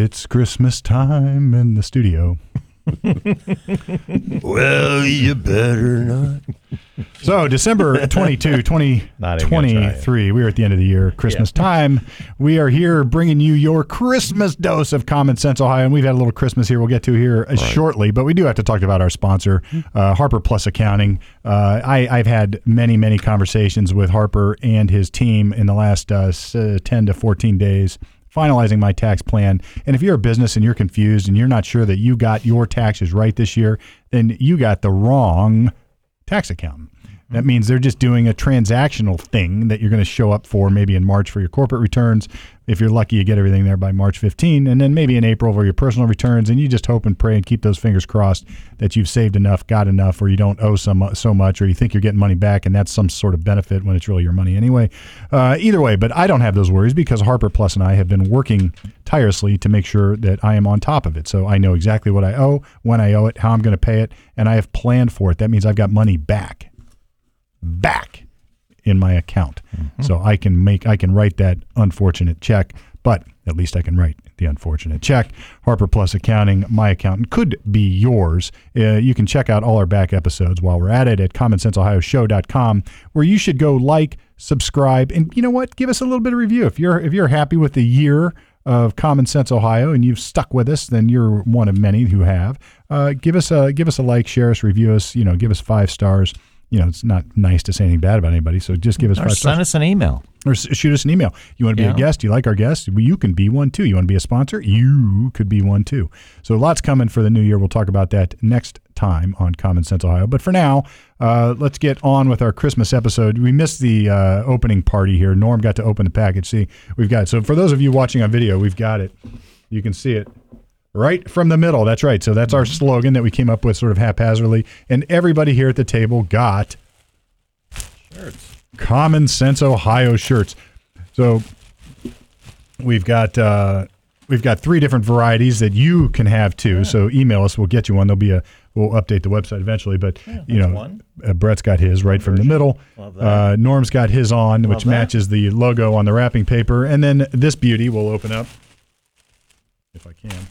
It's Christmas time in the studio. Well, you better not. So, December 22, Not even gonna try 2023, we are at the end of the year, Christmas time. We are here bringing you your Christmas dose of Common Sense Ohio. And we've had a little Christmas here we'll get to here uh, shortly, but we do have to talk about our sponsor, uh, Harper Plus Accounting. Uh, I, I've had many, many conversations with Harper and his team in the last uh, uh, 10 to 14 days finalizing my tax plan. And if you're a business and you're confused and you're not sure that you got your taxes right this year, then you got the wrong tax accountant. That means they're just doing a transactional thing that you're going to show up for maybe in March for your corporate returns. If you're lucky, you get everything there by March 15, and then maybe in April for your personal returns. And you just hope and pray and keep those fingers crossed that you've saved enough, got enough, or you don't owe some so much, or you think you're getting money back, and that's some sort of benefit when it's really your money anyway. Uh, either way, but I don't have those worries because Harper Plus and I have been working tirelessly to make sure that I am on top of it. So I know exactly what I owe, when I owe it, how I'm going to pay it, and I have planned for it. That means I've got money back back in my account. So I can make I can write that unfortunate check, but at least I can write the unfortunate check. Harper Plus Accounting, my accountant could be yours. Uh, you can check out all our back episodes while we're at it at commonsenseohioshow.com where you should go like, subscribe and you know what? Give us a little bit of review. If you're if you're happy with the year of Common Sense Ohio, and you've stuck with us, then you're one of many who have. Uh, give us a give us a like, share us, review us. You know, give us five stars. You know, it's not nice to say anything bad about anybody, so just give us Or five stars send us an email. or s- shoot us an email. You want to be Yeah. a guest? You like our guests? Well, You can be one too. You want to be a sponsor? You could be one too. So lots coming for the new year. We'll talk about that next time on Common Sense Ohio. But for now, uh, let's get on with our Christmas episode. We missed the uh, opening party here. Norm got to open the package. See, we've got it. So for those of you watching on video, we've got it. You can see it right from the middle. That's right. So that's our slogan that we came up with sort of haphazardly. And everybody here at the table got shirts. Common Sense Ohio shirts. So we've got uh, we've got three different varieties that you can have too. So email us. We'll get you one. There'll be a we'll update the website eventually. But you know, uh, Brett's got his right from the middle. Uh, Norm's got his on, which that. matches the logo on the wrapping paper. And then this beauty will open up if I can.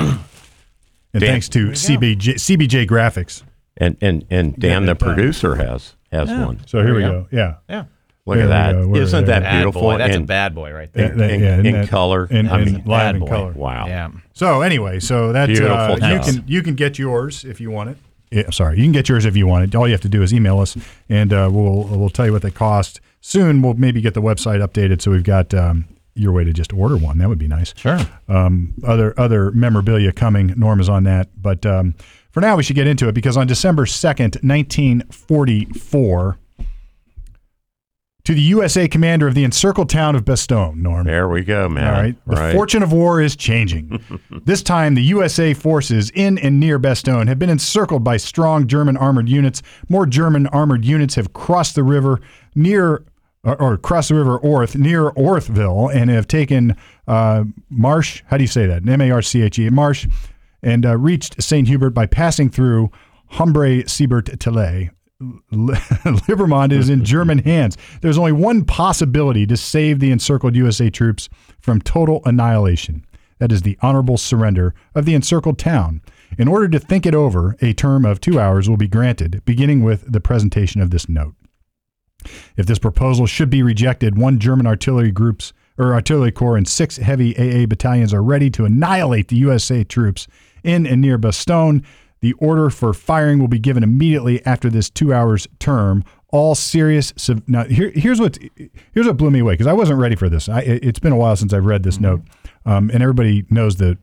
And Dan. thanks to CBJ, CBJ Graphics. And and and Dan, the producer, has has Yeah. one. So here we you go. Yeah. Yeah. Look There at we that! go. We're Isn't there. that Bad beautiful? boy. That's and a bad boy right there. that- in- yeah, in that- color. and, I and mean, live bad in color. wow. Yeah. So anyway, so that's uh, you can you can get yours if you want it. Yeah, sorry, you can get yours if you want it. All you have to do is email us, and uh, we'll we'll tell you what they cost. Soon we'll maybe get the website updated, so we've got um, your way to just order one. That would be nice. Sure. Um, other other memorabilia coming. Norm is on that, but um, for now we should get into it because on December second, nineteen forty four. To the USA commander of the encircled town of Bastogne, Norm. There we go, man. All right. The right. fortune of war is changing. this time, the USA forces in and near Bastogne have been encircled by strong German armored units. More German armored units have crossed the river near. Or, or the river Ourthe near Ortheuville and have taken uh, Marsh. How do you say that? M A R C H E. Marsh, and uh, reached St. Hubert by passing through Hompre Sibret Tillet. Libramont is in German hands. There's only one possibility to save the encircled USA troops from total annihilation. That is the honorable surrender of the encircled town. In order to think it over, a term of two hours will be granted, beginning with the presentation of this note. If this proposal should be rejected, one German artillery groups or artillery corps and six heavy AA battalions are ready to annihilate the USA troops in and near Bastogne. The order for firing will be given immediately after this two hours term. All serious. civ- Now, here, here's what here's what blew me away because I wasn't ready for this. I, it- it's been a while since I've read this note, um, and everybody knows that.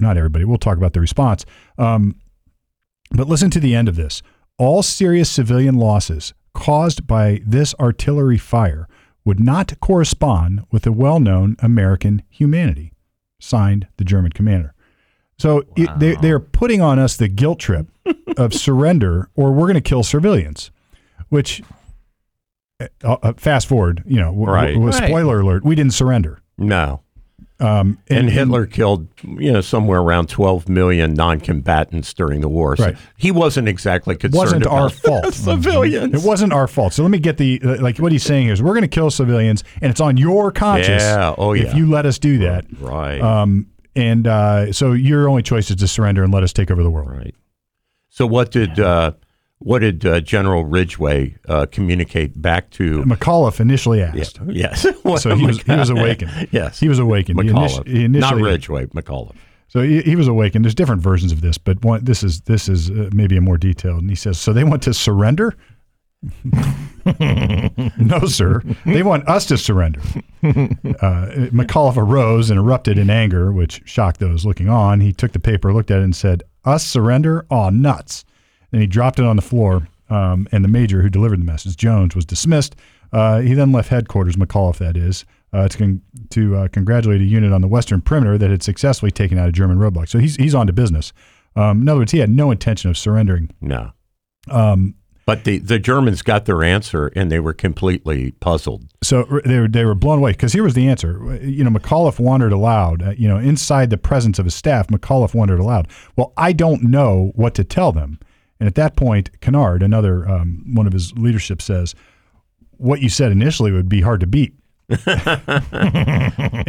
Not everybody. We'll talk about the response. Um, but listen to the end of this. All serious civilian losses caused by this artillery fire would not correspond with the well known American humanity. Signed, the German commander. So it, they, they're putting on us the guilt trip of surrender or we're going to kill civilians, which, uh, uh, fast forward, you know, w- Right. w- Right. spoiler alert, we didn't surrender. No. Um, And, Hitler killed, you know, somewhere around 12 million non-combatants during the war. So Right. he wasn't exactly concerned wasn't about our fault. civilians. It wasn't our fault. So let me get the like what he's saying is we're going to kill civilians, and it's on your conscience. Yeah. Oh, If you let us do that, Right. um, and uh, so your only choice is to surrender and let us take over the world. Right. So what did uh, what did uh, General Ridgway uh, communicate back to? McAuliffe initially asked. Yes. So he was, he was awakened. yes. He was awakened. McAuliffe. he Not Ridgway. McAuliffe. So he, he was awakened. There's different versions of this, but one, this is this is uh, maybe a more detailed. And he says, so they want to surrender. no, sir. They want us to surrender. Uh, McAuliffe arose and erupted in anger, which shocked those looking on. He took the paper, looked at it, and said, "Us surrender? Aw, nuts!" And he dropped it on the floor. Um, and the major who delivered the message, Jones, was dismissed. Uh, he then left headquarters, McAuliffe, that is, uh, to con- to uh, congratulate a unit on the western perimeter that had successfully taken out a German roadblock. So he's he's on to business. Um, in other words, he had no intention of surrendering. No. Um, But the, the Germans got their answer and they were completely puzzled. So they were, they were blown away because here was the answer. You know, McAuliffe wondered aloud. Uh, you know, inside the presence of his staff, McAuliffe wondered aloud. Well, I don't know what to tell them. And at that point, Kinnard, another um, one of his leadership, says, "What you said initially would be hard to beat."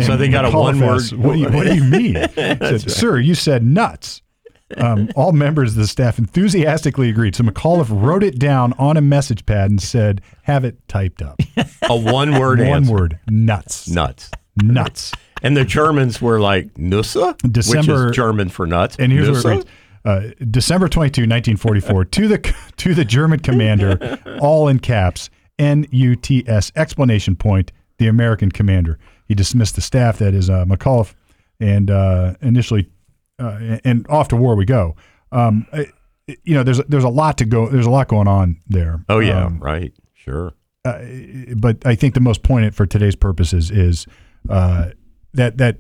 So they got a one word. What do you, what do you mean? Said, Sir, you said nuts. Um, all members of the staff enthusiastically agreed. So McAuliffe wrote it down on a message pad and said, "Have it typed up." a one word One answer. word: nuts. Nuts. Nuts. And the Germans were like, Nussa? December- Which is German for nuts. And here's Nussa? what it reads. Uh, December 22, 1944, to the to the German commander, all in caps, N U T S explanation point, the American commander. He dismissed the staff, that is uh, McAuliffe, and uh, initially, uh, and off to war we go. Um, I- you know, there's there's a lot to go. There's a lot going on there. Oh, yeah, Um, right. Sure. but I think the most poignant for today's purposes is uh, that that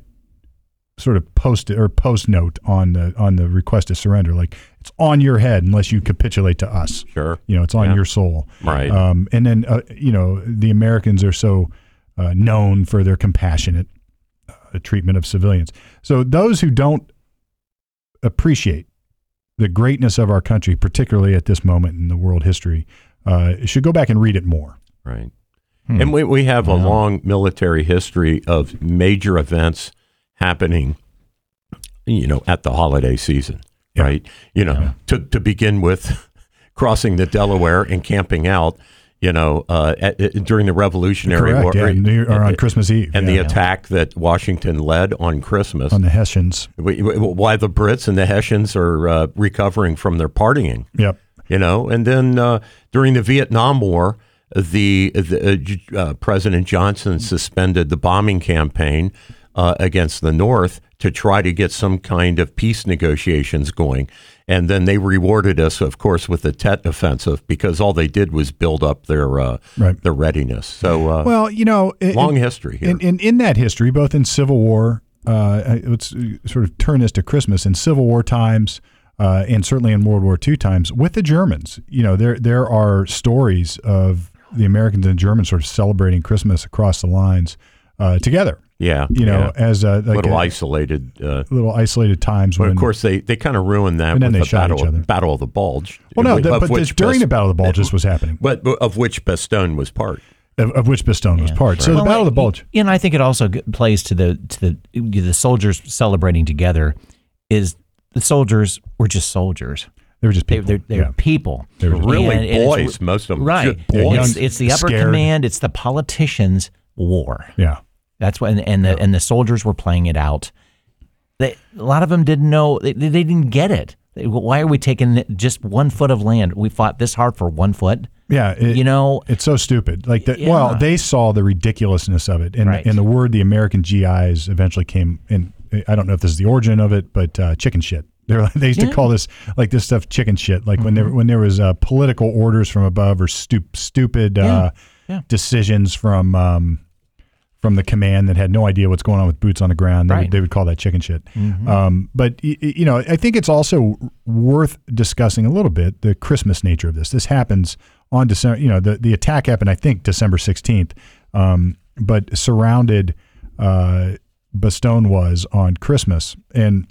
sort of post or post note on the on the request to surrender. Like it's on your head unless you capitulate to us. Sure. You know, it's on Yeah. your soul. Right. Um, and then uh, you know the Americans are so uh, known for their compassionate uh, treatment of civilians. So those who don't appreciate the greatness of our country, particularly at this moment in the world history, uh, should go back and read it more. Right. And we, we have a long military history of major events happening, you know, at the holiday season, Yeah. right? You know, to, to begin with, crossing the Delaware and camping out, you know, uh, at, at- during the Revolutionary Correct. War. Yeah, or on Christmas Eve. and yeah, the attack that Washington led on Christmas, on the Hessians. wh- wh- why the Brits and the Hessians are uh, recovering from their partying Yep. you know. And then uh, during the Vietnam War, the, the uh, uh, President Johnson suspended the bombing campaign uh, against the North to try to get some kind of peace negotiations going. And then they rewarded us, of course, with the Tet Offensive because all they did was build up their uh, Right. their readiness. So uh, Well, you know, in, long history here. in, in in that history, both in Civil War, uh, let's uh, sort of turn this to Christmas in Civil War times. Uh, and certainly in World War II times with the Germans, you know, there there are stories of the Americans and Germans sort of celebrating Christmas across the lines uh, together. Yeah, You know, yeah. as a like little a- isolated. Uh, little isolated times but when of course, they, they kind of ruined that And then with they the shot battle, each other. battle of the Bulge. well, no, of the, but which this, during Bas- the Battle of the Bulges was happening, but of which Bastogne was part. of, of which Bastogne was part. So the Battle of the I- Bulge. And I think it also plays to the to the the soldiers celebrating together. Is the soldiers were just soldiers. They were just people. they're they're yeah. people. They were just- Really, And- and it's- boys, most of them. Right. boys. young- It's, it's the upper scared. command. It's the politicians' war. yeah. That's what, and, and the and the soldiers were playing it out. They, a lot of them didn't know. They, they didn't get it. They- Why are we taking just one foot of land? We fought this hard for one foot. Yeah, it- You know, it's so stupid. Like, the, Yeah. well, they saw the ridiculousness of it, and Right. and the word the American GIs eventually came. in. I don't know if this is the origin of it, but uh, chicken shit. They're, they used to call this like this stuff chicken shit. Like when there Mm-hmm. when there was uh, political orders from above or stu- stupid uh, Yeah. decisions from um, from the command that had no idea what's going on with boots on the ground. They, would, Right. Mm-hmm. they would call that chicken shit. Um, but y- y- you know, I think it's also worth discussing a little bit the Christmas nature of this. This happens on December. You know, the the attack happened, I think, December sixteenth, um, but surrounded uh, Bastogne was on Christmas. And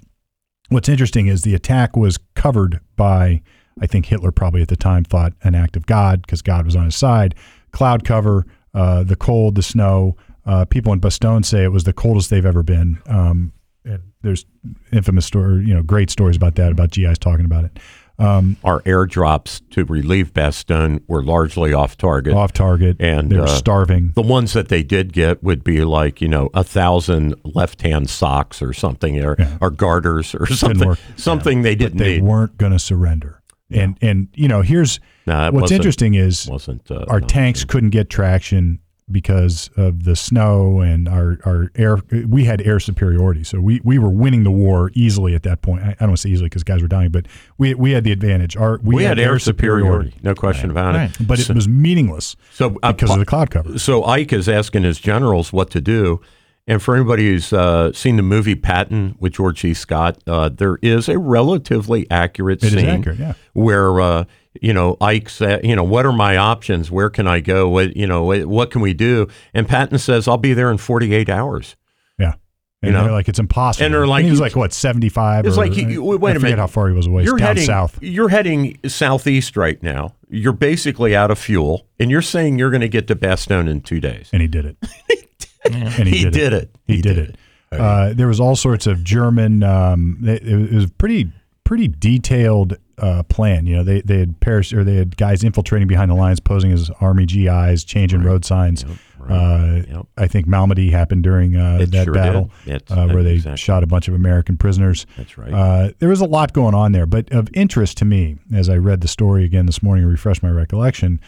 what's interesting is the attack was covered by. I think Hitler probably at the time thought an act of God because God was on his side. Cloud cover, uh, the cold, the snow. Uh, people in Bastogne say it was the coldest they've ever been. Um, and there's infamous story, you know, great stories about that about GIs talking about it. Um, Our airdrops to relieve Bastogne were largely off target. off target, And, they were uh, starving. The ones that they did get would be like, you know, a thousand left hand socks or something, or, Yeah. or garters or something, something they didn't They need. weren't going to surrender. And and you know, here's No, what's interesting is wasn't uh, our no. tanks couldn't get traction because of the snow and our, our air we had air superiority so we, we were winning the war easily at that point i, I don't want to say easily because guys were dying but we, we had the advantage our We, had, air superiority, no question about Right. it. but it was meaningless So uh, because of the cloud cover So Ike is asking his generals what to do. And for anybody who's uh, seen the movie Patton with George C. Scott, uh, there is a relatively accurate It scene accurate, yeah. where uh, you know Ike said, you know, what are my options? Where can I go? What you know, what, can we do? And Patton says, I'll be there in 48 hours. yeah and You know? they're like it's impossible And they're like- he was like what 75 It's or, like, he- wait a I forget minute. how far he was away You're down heading south You're heading southeast right now. You're basically out of fuel, and you're saying you're going to get to Bastogne in two days. and he did it and He did it. He, He did, did it. Uh, there was all sorts of German. Um, it, it was pretty pretty detailed uh, plan. You know, they they had Paris or they had guys infiltrating behind the lines, posing as army GIs, changing road signs. Uh, Yep. I think Malmedy happened during uh, that sure battle, uh, where they exactly. shot a bunch of American prisoners. That's right. Uh, there was a lot going on there, but of interest to me as I read the story again this morning, and refresh my recollection.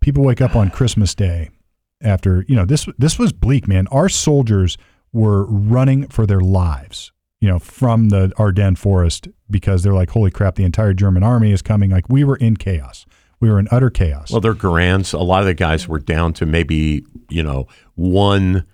People wake up on Christmas Day after you know this. This was bleak, man. Our soldiers were running for their lives, you know, from the Ardennes forest because they're like, "Holy crap! The entire German army is coming!" Like we were in chaos. We were in utter chaos. Well, they're grands. A lot of the guys were down to maybe you know one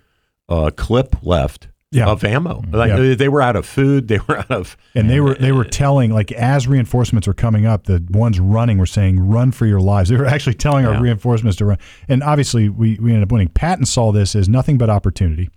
uh, clip left Yeah. of ammo. Like Yeah. they were out of food. They were out of. And they were they were telling like as reinforcements were coming up, the ones running were saying, "Run for your lives." They were actually telling our reinforcements to run. And obviously, we we ended up winning. Patton saw this as nothing but opportunity.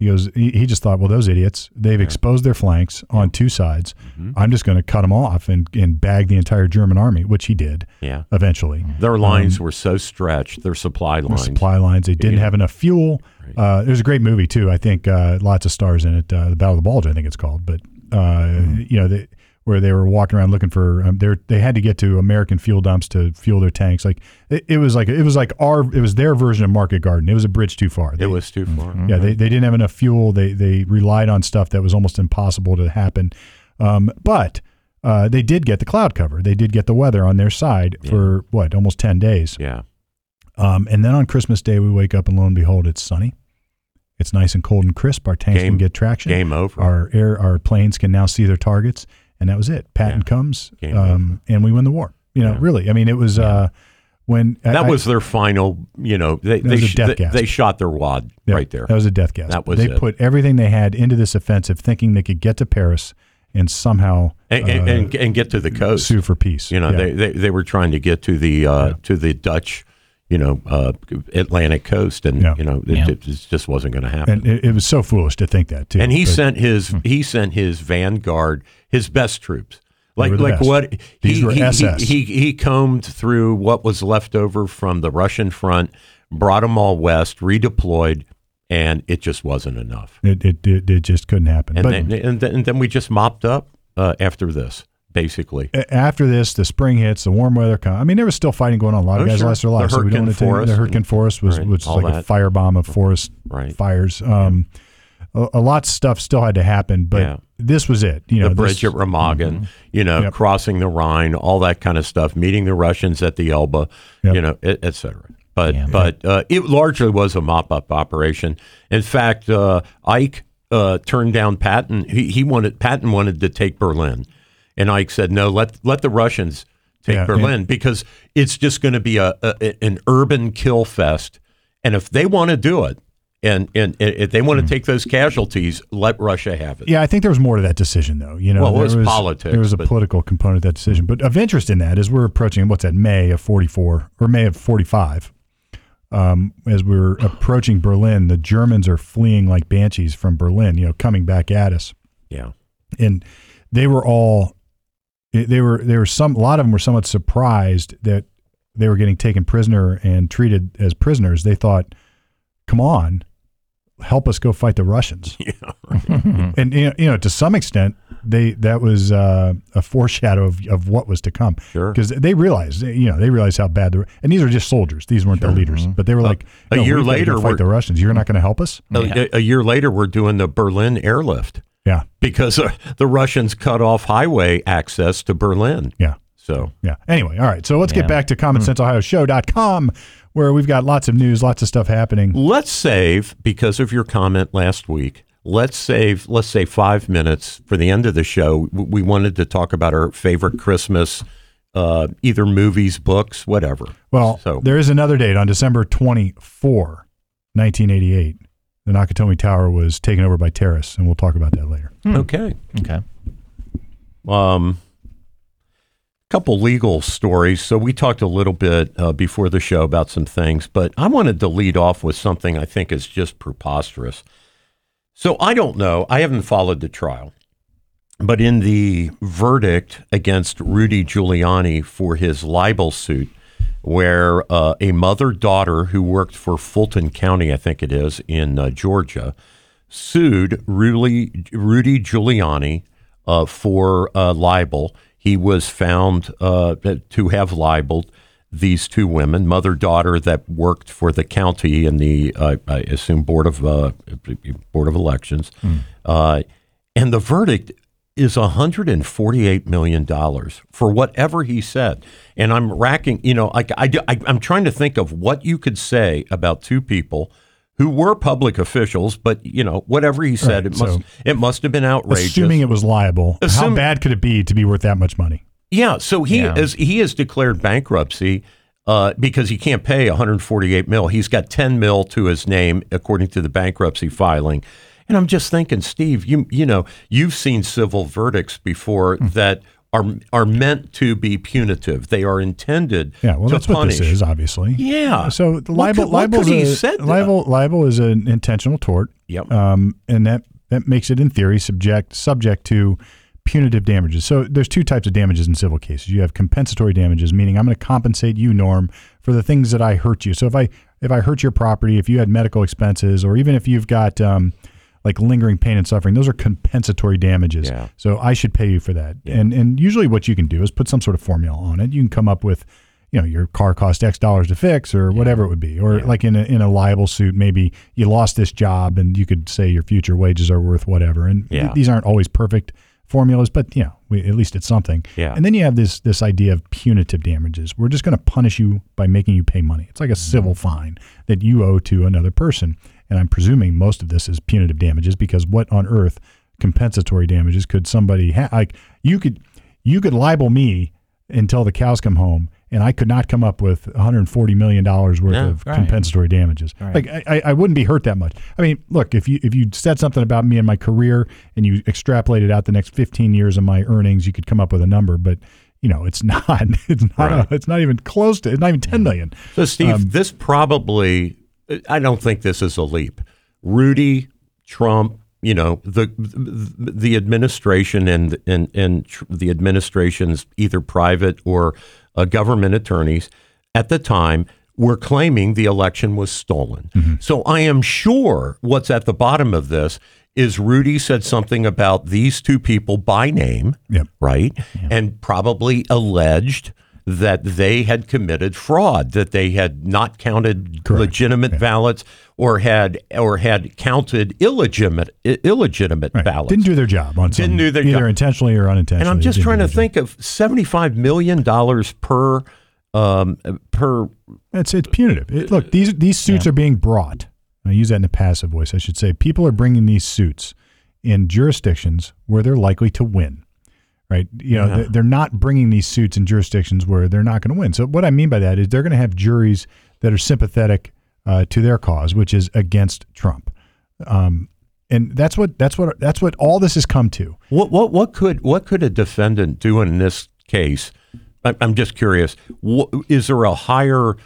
He goes, he, he just thought, well, those idiots, they've exposed their flanks on two sides. Mm-hmm. I'm just going to cut them off and and bag the entire German army, which he did Yeah, eventually. their lines were so stretched. Their supply Their lines. supply lines. They didn't have enough fuel. Uh, there's a great movie too. I think uh, lots of stars in it. Uh, the Battle of the Bulge, I think it's called. But uh, you know, they, where they were walking around looking for. Um, they they had to get to American fuel dumps to fuel their tanks. Like it, it was like it was like our it was their version of Market Garden. It was a bridge too far. They, It was too far. yeah, they, they didn't have enough fuel. They they relied on stuff that was almost impossible to happen. Um, but uh, they did get the cloud cover. They did get the weather on their side for what almost ten days. Yeah, Um, and then on Christmas Day, we wake up and lo and behold, it's sunny. It's nice and cold and crisp. Our tanks Game- can get traction. game over. Our air, our planes can now see their targets, and that was it. Patton Yeah. comes, um, and we win the war. You know, Yeah. really. I mean, it was uh, when that I- was their final. You know, they they, was a sh- death they, gasp. they shot their wad yeah, right there. That was a death gas. That was they it. put everything they had into this offensive, thinking they could get to Paris and somehow and, and, uh, and, and get to the coast. sue for peace. You know, Yeah. they, they they were trying to get to the uh, to the Dutch, you know, uh, Atlantic coast, and Yeah. you know, it, Yeah. it just wasn't going to happen. and it, it was so foolish to think that too. And he But- sent his he sent his vanguard, his best troops. Like like best. what These he, were he, SS. He, he combed through what was left over from the Russian front, brought them all west, redeployed, and it just wasn't enough. it, it, it, it just couldn't happen. And but then, and then and then we just mopped up uh, after this, basically. after this, the spring hits, the warm weather comes. I mean, there was still fighting going on. A lot of Oh, guys sure. lost their The lives. so we don't want to take- Forest The Hürtgen Forest was, right, all like a that. firebomb of forest Right. fires. Um, a, a lot of stuff still had to happen, but Yeah. This was it. You know, the this- bridge at Remagen, you know, Yep. crossing the Rhine, all that kind of stuff, meeting the Russians at the Elbe, Yep. you know, et, et cetera. But Yeah. but uh, it largely was a mop up operation. In fact, uh, Ike uh, turned down Patton. He, he wanted Patton wanted to take Berlin, and Ike said no. Let let the Russians take Yeah, Berlin because it's just going to be a, a an urban kill fest. And if they want to do it, and and if they want to take those casualties, let Russia have it. Yeah, I think there was more to that decision, though. You know, Well, it there was politics, There was a but- political component to that decision, but of interest in that is we're approaching what's that May of forty four or May of forty five. Um, as we we're approaching Berlin, the Germans are fleeing like banshees from Berlin. You know, coming back at us. Yeah. and they were all they were they were some a lot of them were somewhat surprised that they were getting taken prisoner and treated as prisoners they thought come on help us go fight the Russians. Yeah, and you know, you know, to some extent, they that was uh, a foreshadow of, of what was to come. Sure. because they realized, you know, they realized how bad the and these are just soldiers. These weren't the leaders, but they were like, a "No, year we've got to later, fight the Russians. You're not going to help us. A- A, a year later, we're doing the Berlin airlift Yeah, because uh, the Russians cut off highway access to Berlin. yeah. So Yeah. Anyway, all right. So let's Yeah. get back to commonsenseohioshow.com where we've got lots of news, lots of stuff happening. let's save because of your comment last week. Let's save, let's say, five minutes for the end of the show. We wanted to talk about our favorite Christmas, uh, either movies, books, whatever. Well, So- there is another date on December 24, 1988. The Nakatomi Tower was taken over by terrorists, and we'll talk about that later. Okay. Okay. Um, couple legal stories. So we talked a little bit uh, before the show about some things, but I wanted to lead off with something I think is just preposterous. So I don't know. I haven't followed the trial, but in the verdict against Rudy Giuliani for his libel suit, where uh, a mother daughter who worked for Fulton County, I think it is, in uh, Georgia, sued Rudy, Rudy Giuliani uh, for uh, libel. He was found uh, to have libeled these two women, mother daughter that worked for the county and the uh, I assume board of uh, board of elections, uh, and the verdict is 148 million dollars for whatever he said. And I'm racking, you know, like I, I, I'm trying to think of what you could say about two people who were public officials, but you know, whatever he said, Right, it must so- it must have been outrageous. Assuming it was liable, how bad could it be to be worth that much money? Yeah, so he Yeah. is he has declared bankruptcy uh, because he can't pay 148 mil. He's got 10 mil to his name according to the bankruptcy filing. And I'm just thinking, Steve, you you know you've seen civil verdicts before Hmm. that are are meant to be punitive. They are intended Yeah, well, to that's punish. what this is, obviously. Yeah. So the What libel, what libel, could said a, libel, libel is an intentional tort. Yep. Um, and that that makes it in theory subject subject to punitive damages. So there's two types of damages in civil cases. You have compensatory damages, meaning I'm going to compensate you, Norm, for the things that I hurt you. So if I if I hurt your property, if you had medical expenses, or even if you've got um, like lingering pain and suffering, those are compensatory damages. Yeah. So I should pay you for that. And and usually what you can do is put some sort of formula on it. You can come up with you know your car cost X dollars to fix or whatever it would be, or like in a in a liable suit, maybe you lost this job and you could say your future wages are worth whatever. And th- these aren't always perfect formulas, but you know we, at least it's something. Yeah. And then you have this this idea of punitive damages. We're just going to punish you by making you pay money. It's like a mm-hmm. civil fine that you owe to another person. And I'm presuming most of this is punitive damages because what on earth compensatory damages could somebody ha- like you could you could libel me until the cows come home and I could not come up with 140 million dollars worth Yeah, of right. compensatory damages. Right. Like I, I- I wouldn't be hurt that much. I mean, look, if you if you said something about me and my career and you extrapolated out the next 15 years of my earnings, you could come up with a number, but you know, it's not it's not Right. a, it's not even close to it's not even 10 million. So, Steve, Um, this probably, I don't think this is a leap. Rudy, Trump, you know, the the administration and and and tr- the administration's either private or uh, government attorneys at the time were claiming the election was stolen. So I am sure what's at the bottom of this is Rudy said something about these two people by name Yep. right? And probably alleged that they had committed fraud, that they had not counted legitimate ballots or had or had counted illegitimate illegitimate Right. ballots. Didn't do their job on Didn't do their either job. intentionally or unintentionally. and I'm just trying to their job. think of 75 million dollars per um, per It's it's punitive. It- look, these these suits are being brought. I use that in a passive voice. I should say people are bringing these suits in jurisdictions where they're likely to win. Right? You know, they're- they're not bringing these suits in jurisdictions where they're not going to win. So what I mean by that is they're going to have juries that are sympathetic uh, to their cause, which is against Trump. Um, and that's what that's what that's what all this has come to. What what what could what could a defendant do in this case? I- I'm just curious. Is there a higher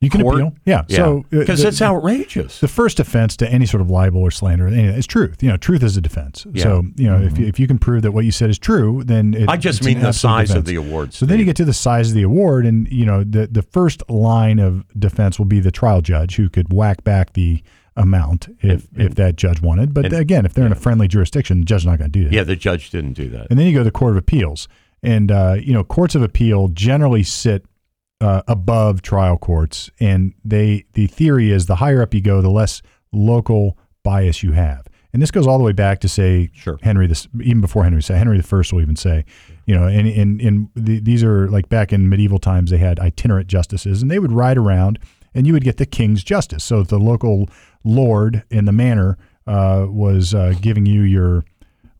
You can court? appeal. Yeah. So uh, because it's outrageous. the first offense to any sort of libel or slander of truth. You know, truth is a defense. Yeah. So you know, if, you, if you can prove that what you said is true, then it, I just mean the size of the award. So then you get to the size of the award, and you know the the first line of defense will be the trial judge who could whack back the amount if if that judge wanted. But again, if they're in a friendly jurisdiction, the judge's not going to do that. Yeah, the judge didn't do that. And then you go to the Court of Appeals. And, uh, you know, courts of appeal generally sit uh, above trial courts. And they the theory is the higher up you go, the less local bias you have. And this goes all the way back to say Sure. Henry this even before Henry say Henry the First will even say, you know, and and, and the, these are like back in medieval times they had itinerant justices and they would ride around and you would get the king's justice. So the local lord in the manor uh, was uh, giving you your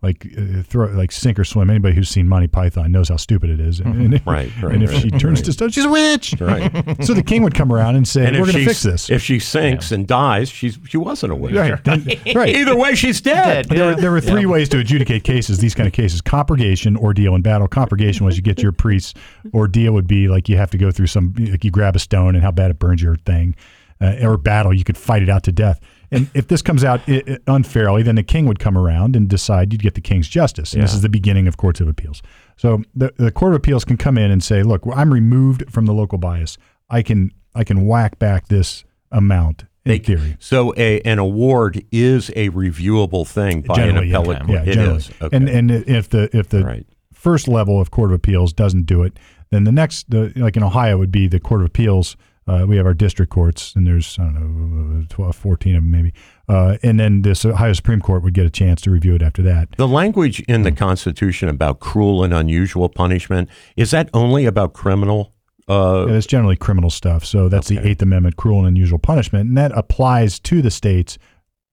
like uh, throw like sink or swim. Anybody who's seen Monty Python knows how stupid it is. And, and- Mm-hmm. Right, right, and if right, she turns to stone, she's a witch. Right. So the king would come around and say, And "We're if going she to fix this." if she sinks and dies, she's she wasn't a witch. right, then- right. Either way, she's dead. But there, were, there were three ways to adjudicate cases, these kind of cases compurgation, ordeal, and battle. Compurgation was you get your priests. Ordeal would be like you have to go through some, like you grab a stone and how bad it burns your thing. Uh, or battle, you could fight it out to death. And if this comes out i- i- unfairly, then the king would come around and decide you'd get the king's justice. And this is the beginning of courts of appeals. So the, the court of appeals can come in and say, look, I'm removed from the local bias. I can I can whack back this amount in theory. So a, an award is a reviewable thing by Generally, an yeah. appellate court. Yeah, It generally. is. Okay. And and if the if the Right. first level of court of appeals doesn't do it, then the next, the, like in Ohio, would be the court of appeals. Uh, we have our district courts, and there's I don't know, 12, 14 of them maybe, uh, and then this Ohio Supreme Court would get a chance to review it after that. the language in the Constitution about cruel and unusual punishment is that only about criminal? Uh, And it's generally criminal stuff. So that's the Eighth Amendment, cruel and unusual punishment, and that applies to the states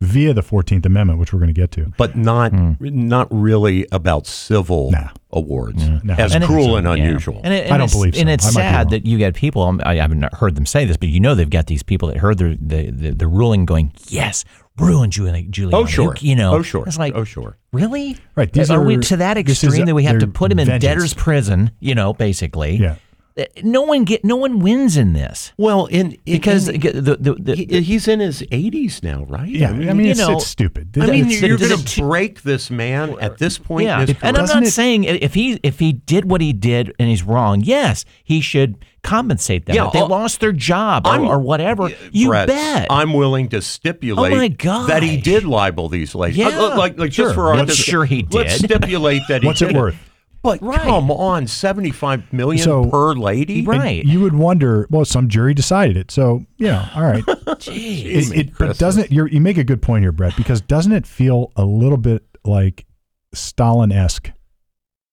via the Fourteenth Amendment, which we're going to get to. but not not really about civil Nah. Awards No. as And cruel and Yeah. unusual. And it, and I don't it's- believe so. And it's I might be wrong. sad that you get people. um, I haven't heard them say this, but you know they've got these people that heard the the, the, the ruling, going, "Yes, ruin Giuliani." Giuliani. oh sure, You, you know, Oh sure. It's like, oh sure. really? Right, these are, we to that this is extreme that we have to put him in vengeance. debtor's prison? You know, basically. Yeah. Uh, No one get. No one wins in this Well, in, in because in- the, the, the, he- he's in his 80s now, right? Yeah, I mean, you it's, know, it's stupid. I mean, It's- you're going to break this man at this point. Yeah, and I'm Doesn't it- saying if he if he did what he did and he's wrong, yes, he should compensate them. Yeah, if they uh, lost their job or, or whatever, you Brett, bet. I'm willing to stipulate Oh my that he did libel these ladies. Yeah, Uh, like, like sure. just for our I'm sure he did. Let's stipulate that he What's it did worth? But Right. come on, seventy-five million So- per lady. Right. And you would wonder, well, some jury decided it. So, you know, all right. Jeez. it, it, but doesn't you're, you make a good point here, Brett? Because doesn't it feel a little bit like Stalin esque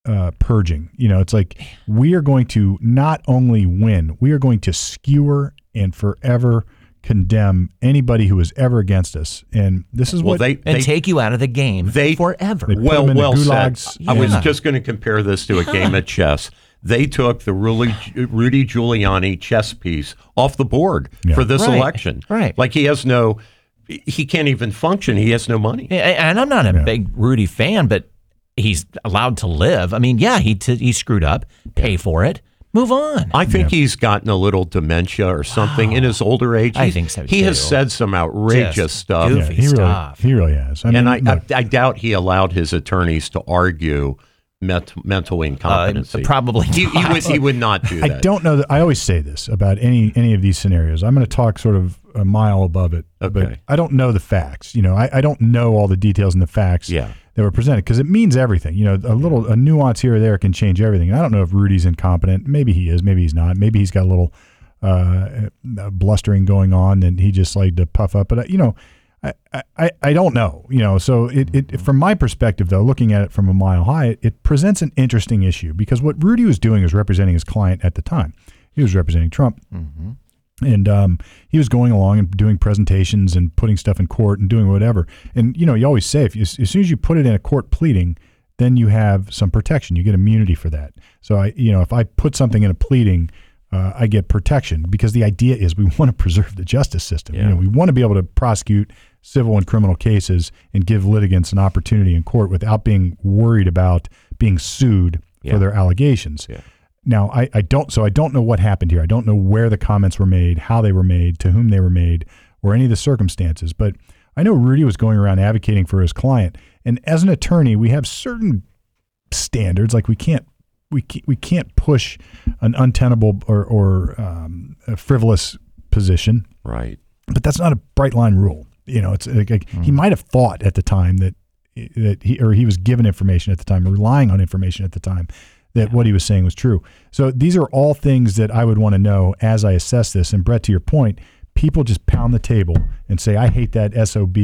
uh, purging? You know, it's like we are going to not only win, we are going to skewer and forever condemn anybody who is ever against us. And this is Well, what they and they take you out of the game they- forever. They well them in the well said. gulags. I was just going to compare this to a game of chess. They took the Rudy, Rudy Giuliani chess piece off the board Yeah. for this Right, election. right. Like he has no, he can't even function. He has no money. And I'm not a big Rudy fan, but he's allowed to live. I mean, yeah, he t- he screwed up. Pay for it. Move on. I think he's gotten a little dementia or something in his older age. I think so, He has said some outrageous Just stuff. yeah, goofy he really, he really has. I mean, and I, I, look, I doubt he allowed his attorneys to argue ment, mental incompetency. Uh, probably he, he would he would not do that. I don't know that I always say this about any any of these scenarios. I'm going to talk sort of a mile above it, but I don't know the facts. You know, I, I don't know all the details and the facts Yeah. That were presented because it means everything. You know, a little a nuance here or there can change everything. And I don't know if Rudy's incompetent. Maybe he is. Maybe he's not. Maybe he's got a little uh, uh, blustering going on and he just like to puff up. But uh, you know. I, I, I don't know, you know. So it, it from my perspective, though, looking at it from a mile high, it, it presents an interesting issue because what Rudy was doing was representing his client at the time. He was representing Trump, and um, he was going along and doing presentations and putting stuff in court and doing whatever. And you know, you always say if you, as soon as you put it in a court pleading, then you have some protection. You get immunity for that. So I, you know, if I put something in a pleading, uh, I get protection because the idea is we want to preserve the justice system. You know, we want to be able to prosecute civil and criminal cases and give litigants an opportunity in court without being worried about being sued Yeah. for their allegations. Yeah. Now, I, I don't, so I don't know what happened here. I don't know where the comments were made, how they were made, to whom they were made, or any of the circumstances. But I know Rudy was going around advocating for his client. And as an attorney, we have certain standards. Like we can't, we can't, we can't push an untenable or, or um, a frivolous position. Right. But that's not a bright line rule. You know, it's like, like he Hmm. might have thought at the time that that he or he was given information at the time, relying on information at the time that what he was saying was true. So these are all things that I would want to know as I assess this. And Brett, to your point, people just pound the table and say, "I hate that sob."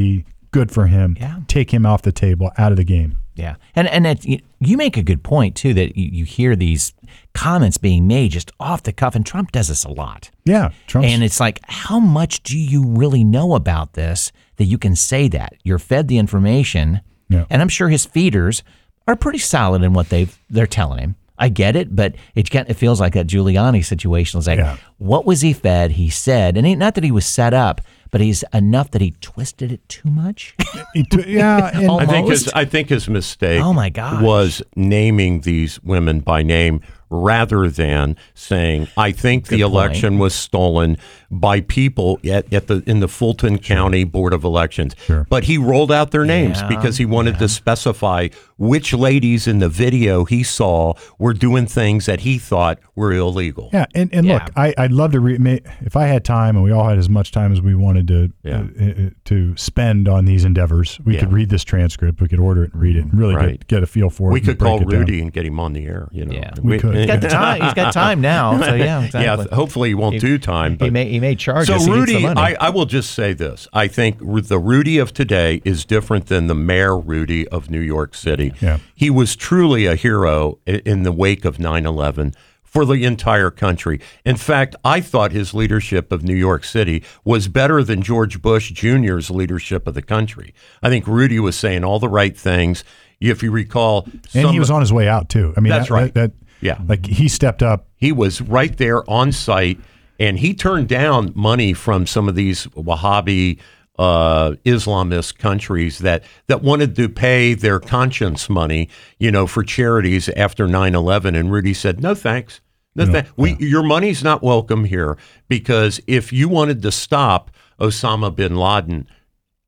Good for him. Yeah. Take him off the table, out of the game. Yeah, and and it, you- make a good point too that you, you hear these comments being made just off the cuff, and Trump does this a lot. Yeah, Trump's And it's like, how much do you really know about this that you can say that you're fed the information? Yeah. And I'm sure his feeders are pretty solid in what they they're telling him. I get it, but it can it feels like that Giuliani situation. It's like, Yeah. what was he fed? He said, and he, not that he was set up, but he's enough that he twisted it too much. He t- yeah, I think his I think his mistake Oh, my gosh. was naming these women by name rather than saying I think the point. election was stolen by people at, at the in the Fulton County Board of Elections. Sure. But he rolled out their names Yeah, because he wanted to specify which ladies in the video he saw were doing things that he thought were illegal. Yeah, and, and look, Yeah. I, I'd love to read. may- If I had time, and we all had as much time as we wanted to Yeah. uh, uh, to spend on these endeavors, we could read this transcript. We could order it and read it, and really Right. get, get a feel for it. We could call it down. Rudy and get him on the air. You know, Yeah. We could. He's got the time. He's got time now. So yeah, exactly. Yeah, hopefully he won't do time. But he may he may charge So us. The Rudy. I, I will just say this: I think the Rudy of today is different than the Mayor Rudy of New York City. Yeah. He was truly a hero in the wake of 9/11 for the entire country. In fact, I thought his leadership of New York City was better than George Bush Jr.'s leadership of the country. I think Rudy was saying all the right things. If you recall, and some- he was on his way out too. I mean, That's that- right. That, that- Yeah. like he stepped up. he was right there on site and he turned down money from some of these Wahhabi uh, Islamist countries that, that wanted to pay their conscience money, you know, for charities after 9-11. And Rudy said, no, thanks. No, we, Your money's not welcome here because if you wanted to stop Osama bin Laden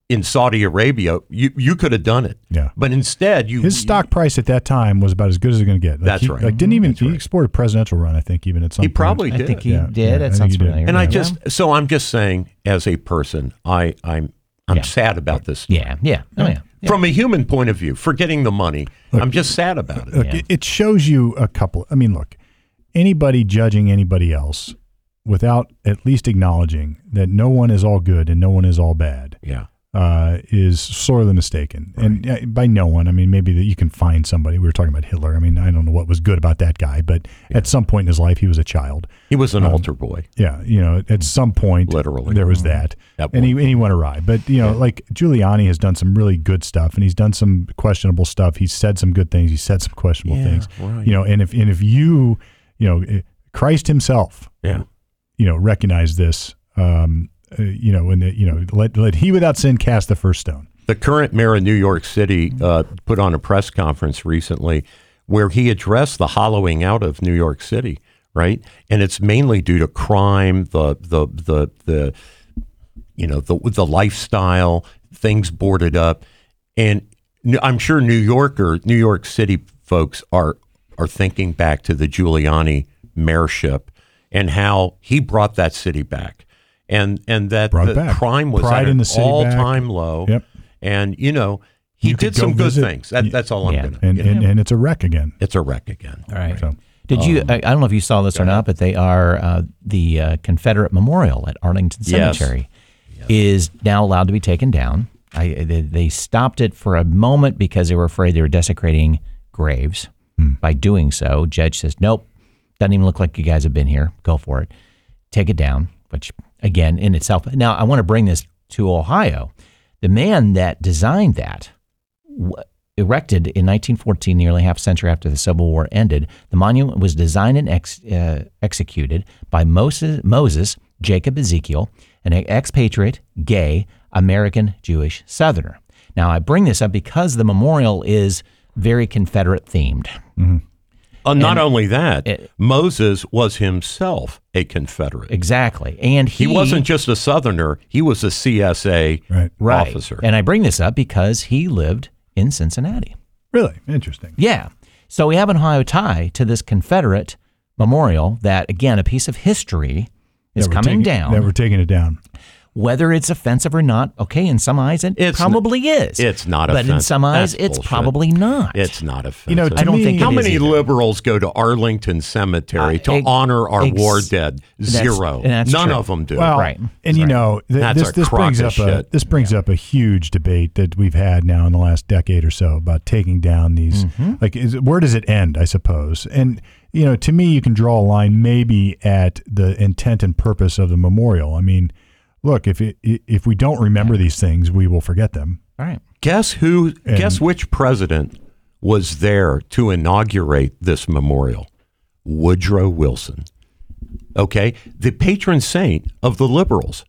in Saudi Arabia, you, you could have done it. Yeah. But instead, you His stock price at that time was about as good as it's going to get. Like That's he, right. Like didn't even he exported a presidential run. I think even at some He point. probably I think he Yeah, did. yeah, I that think sounds he did. familiar. And I just so I'm just saying, as a person, I I'm I'm Yeah. sad about this. yeah, yeah, oh yeah. From a human point of view, forgetting the money, I'm just sad about it. Look, it, it shows you a couple. I mean, look, anybody judging anybody else without at least acknowledging that no one is all good and no one is all bad Yeah. Uh, is sorely mistaken. And uh, by no one, I mean maybe that you can find somebody. We were talking about Hitler. I mean, I don't know what was good about that guy, but at some point in his life, he was a child. He was Um, an altar boy. Yeah, you know, at some point, Literally. there was that, At and he and he went awry. But you know, like Giuliani has done some really good stuff, and he's done some questionable stuff. He's said some good things. He's said some questionable Yeah, things. right. You know, and if and if you, you know, eh, Christ Himself, Yeah. you know, recognize this. Um, uh, you know, and you know, let let he without sin cast the first stone. The current mayor of New York City uh, put on a press conference recently where he addressed the hollowing out of New York City, right? And it's mainly due to crime, the the the the you know the the lifestyle, things boarded up, and I'm sure New Yorker, New York City folks are are thinking back to the Giuliani mayorship and how he brought that city back, and and that Brought the it back. crime was Pride at in an the city all back. time low. Yep. And you know, he You did some go good visit- things. That, that's all I'm Yeah. gonna. And and, and it's a wreck again. it's a wreck again. All right. So, Did you? Um, I, I don't know if you saw this or not, but they are uh, the uh, Confederate Memorial at Arlington Yes. Cemetery is now allowed to be taken down. I, they, they stopped it for a moment because they were afraid they were desecrating graves. By doing so, judge says, "Nope, doesn't even look like you guys have been here. Go for it, take it down." Which, again, in itself. Now, I want to bring this to Ohio. The man that designed that w- erected in 1914, nearly half a century after the Civil War ended. The monument was designed and ex, uh, executed by Moses, Moses Jacob Ezekiel, an expatriate, gay, American Jewish Southerner. Now, I bring this up because the memorial is very Confederate themed. Uh, not only that, it- Moses was himself a Confederate. Exactly. And he, He wasn't just a Southerner; he was a CSA right. right. officer. And I bring this up because he lived in Cincinnati. Really interesting. Yeah. So we have an Ohio tie to this Confederate memorial that, again, a piece of history is coming taking- down. That we're taking it down. Whether it's offensive or not. Okay, in some eyes, it It's probably is. it's not offensive. But in some eyes, That's it's bullshit. probably not. It's not offensive. You know, to I don't me- think it How is many either. liberals go to Arlington Cemetery Uh, to ex- honor our ex- war dead? Zero. and that's None true. of them do. Well, Right. and you Right. know, th- this this brings of up a this brings up a huge debate that we've had now in the last decade or so about taking down these. Mm-hmm. Like, is, where does it end? I suppose, and you know, to me, you can draw a line maybe at the intent and purpose of the memorial. I mean, look, if it, if we don't remember these things, we will forget them. All right. guess who? guess which president was there to inaugurate this memorial? Woodrow Wilson. Okay, the patron saint of the liberals.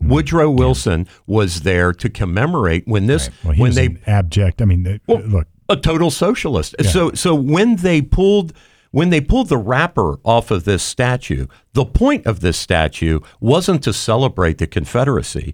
Woodrow Wilson was there to commemorate when this Well, he when they an abject. I mean, uh, Well, look, a total socialist. So so when they pulled when they pulled the wrapper off of this statue, the point of this statue wasn't to celebrate the Confederacy.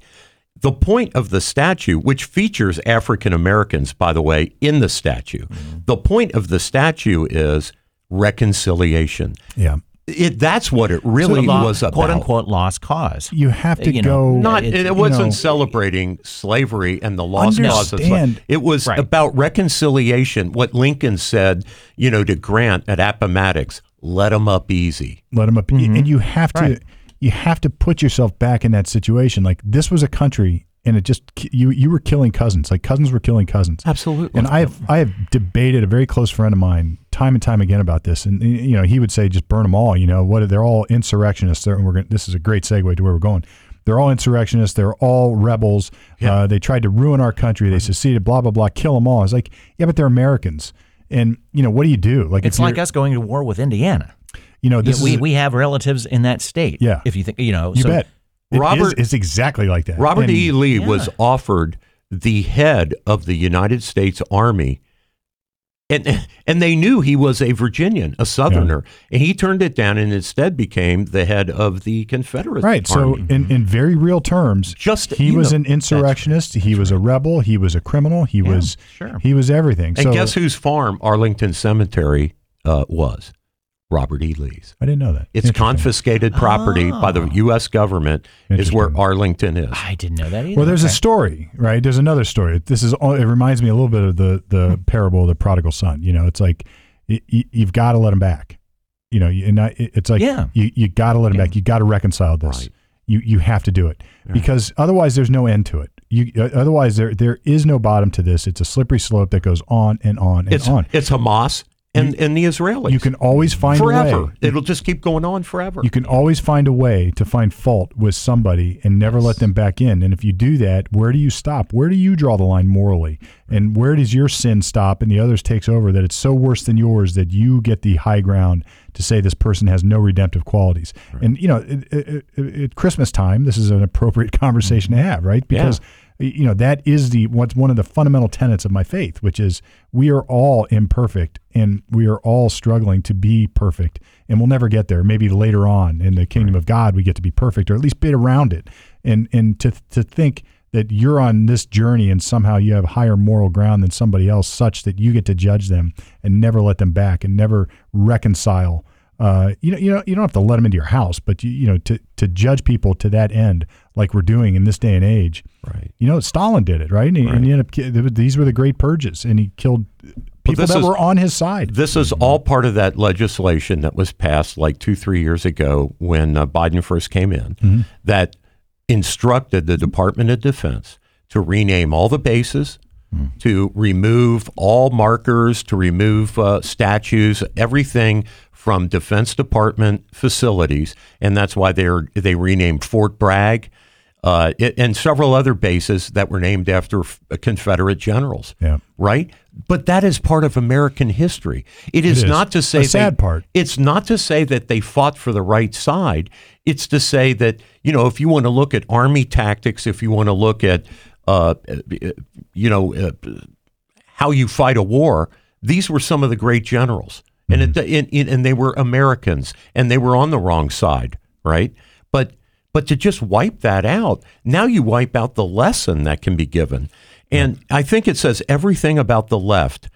The point of the statue, which features African Americans, by the way, in the statue, mm-hmm. the point of the statue is reconciliation. yeah, It, that's what it really Lo- was about. quote unquote lost cause. you have to You know, go. Not It- it, you wasn't know- celebrating slavery and the lost cause of slavery. It was Right. about reconciliation. What Lincoln said, you know, to Grant at Appomattox, let them up easy. let them up mm-hmm. and you have to Right. you have to put yourself back in that situation like this was a country and it just you you were killing cousins. Like cousins were killing cousins. Absolutely. and i have i have debated a very close friend of mine time and time again about this. And you know he would say just burn them all you know? What they're all insurrectionists. They're- and we're going this is a great segue to where we're going. They're all insurrectionists. They're all rebels. Uh, they tried to ruin our country. They seceded blah blah blah kill them all. It's like yeah but they're americans. And you know what do you do? Like It's like us going to war with Indiana. you know this we, is we have relatives in that state. Yeah. If you think, you know, You so bet. It Robert- is, it's exactly like that. Robert And- E. Lee Yeah. was offered the head of the United States Army. And, and they knew he was a Virginian, a Southerner, and he turned it down and instead became the head of the Confederate Right. So, in, in very real terms, Just- he was know, an insurrectionist. he was a rebel. He was a criminal. He was sure. he was everything. and so guess whose farm Arlington Cemetery uh, was? Robert E. Lee's. I didn't know that. It's confiscated property by the U.S. government. Is where Arlington is. I didn't know that either. Well, there's a Okay. story, right? There's another story. This is all, it reminds me a little bit of the the Hmm. parable of the prodigal son. You know, it's like y- y- you've got to let him back. You know, and I, it's like Yeah. you you got to let him Yeah. back. You got to reconcile this. Right. You you have to do it because otherwise there's no end to it. You uh, otherwise there there is no bottom to this. It's a slippery slope that goes on and on and It's on. it's Hamas and, and the Israelis. You can always find a forever. It'll just keep going on forever. You can always find a way to find fault with somebody and never let them back in. And if you do that, where do you stop? Where do you draw the line morally? And where does your sin stop and the others takes over that it's so worse than yours that you get the high ground to say this person has no redemptive qualities? And you know, at, Christmas time, this is an appropriate conversation to have, right? Because you know that is the what's one of the fundamental tenets of my faith, which is we are all imperfect and we are all struggling to be perfect, and we'll never get there. Maybe later on in the kingdom of God, we get to be perfect, or at least bit around it. And and to to think that you're on this journey and somehow you have higher moral ground than somebody else, such that you get to judge them and never let them back and never reconcile. Uh, you know, you know, you don't have to let them into your house, but you, you know, to to judge people to that end, like we're doing in this day and age. Right. You know, Stalin did it, right? And he, and he ended up. These were the great purges, and he killed people this that is- were on his side. This is all part of that legislation that was passed like two, three years ago when uh, Biden first came in that instructed the Department of Defense to rename all the bases, to remove all markers, to remove uh, statues, everything from Defense Department facilities. And that's why they're, they renamed Fort Bragg. Uh, it, and several other bases that were named after f- Confederate generals Yeah. right? But that is part of American history. It is, is. not to say The sad they- part. It's not to say that they fought for the right side. It's to say that you know if you want to look at army tactics, if you want to look at uh, you know uh, how you fight a war, these were some of the great generals, and mm-hmm. it, and, and and they were Americans, and they were on the wrong side, right? But but to just wipe that out, now you wipe out the lesson that can be given. And I think it says everything about the left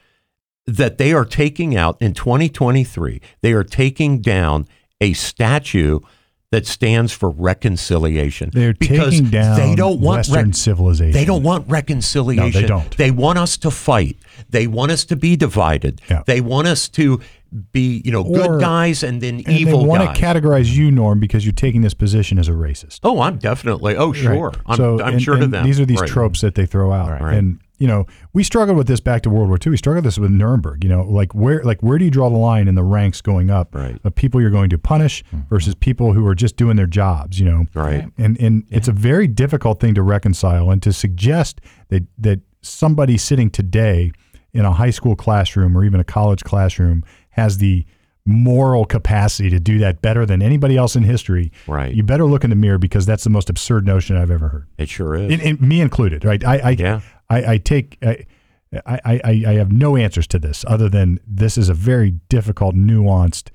that they are taking out in 2023. They are taking down a statue that stands for reconciliation. They're because taking down they don't want Western civilization. They don't want reconciliation. No, they don't. They want us to fight. They want us to be divided. Yeah. They want us to be, you know, Or- good guys and then and evil they want guys. to categorize you, Norm, because you're taking this position as a racist. oh, I'm definitely. Oh, sure. Right. I'm, so, I'm and- sure to and them. These are these Right. tropes that they throw out, Right. and you know we struggled with this back to World War II. We struggled with this with Nuremberg. You know, like where like where do you draw the line in the ranks going up Right. of people you're going to punish mm-hmm. versus people who are just doing their jobs? You know, Right. and and it's a very difficult thing to reconcile and to suggest that that somebody sitting today in a high school classroom or even a college classroom has the moral capacity to do that better than anybody else in history. Right. You better look in the mirror because that's the most absurd notion I've ever heard. It sure is. In, in, me included, right? I, I, Yeah. I, I take, I, I, I, I have no answers to this other than this is a very difficult, nuanced,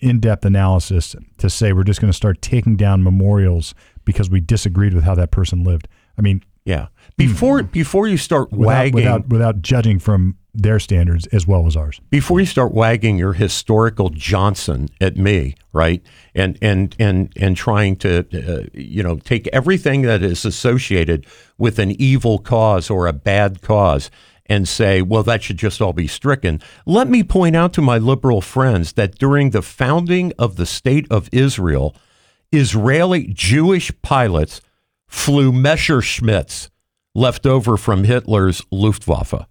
in-depth analysis to say we're just going to start taking down memorials because we disagreed with how that person lived. I mean, yeah. Hmm. Before before you start without, wagging without, without judging from their standards as well as ours. before you start wagging your historical Johnson at me, right? And and and and trying to uh, you know take everything that is associated with an evil cause or a bad cause and say, well, that should just all be stricken. Let me point out to my liberal friends that during the founding of the state of Israel, Israeli Jewish pilots flew Messerschmitts left over from Hitler's Luftwaffe.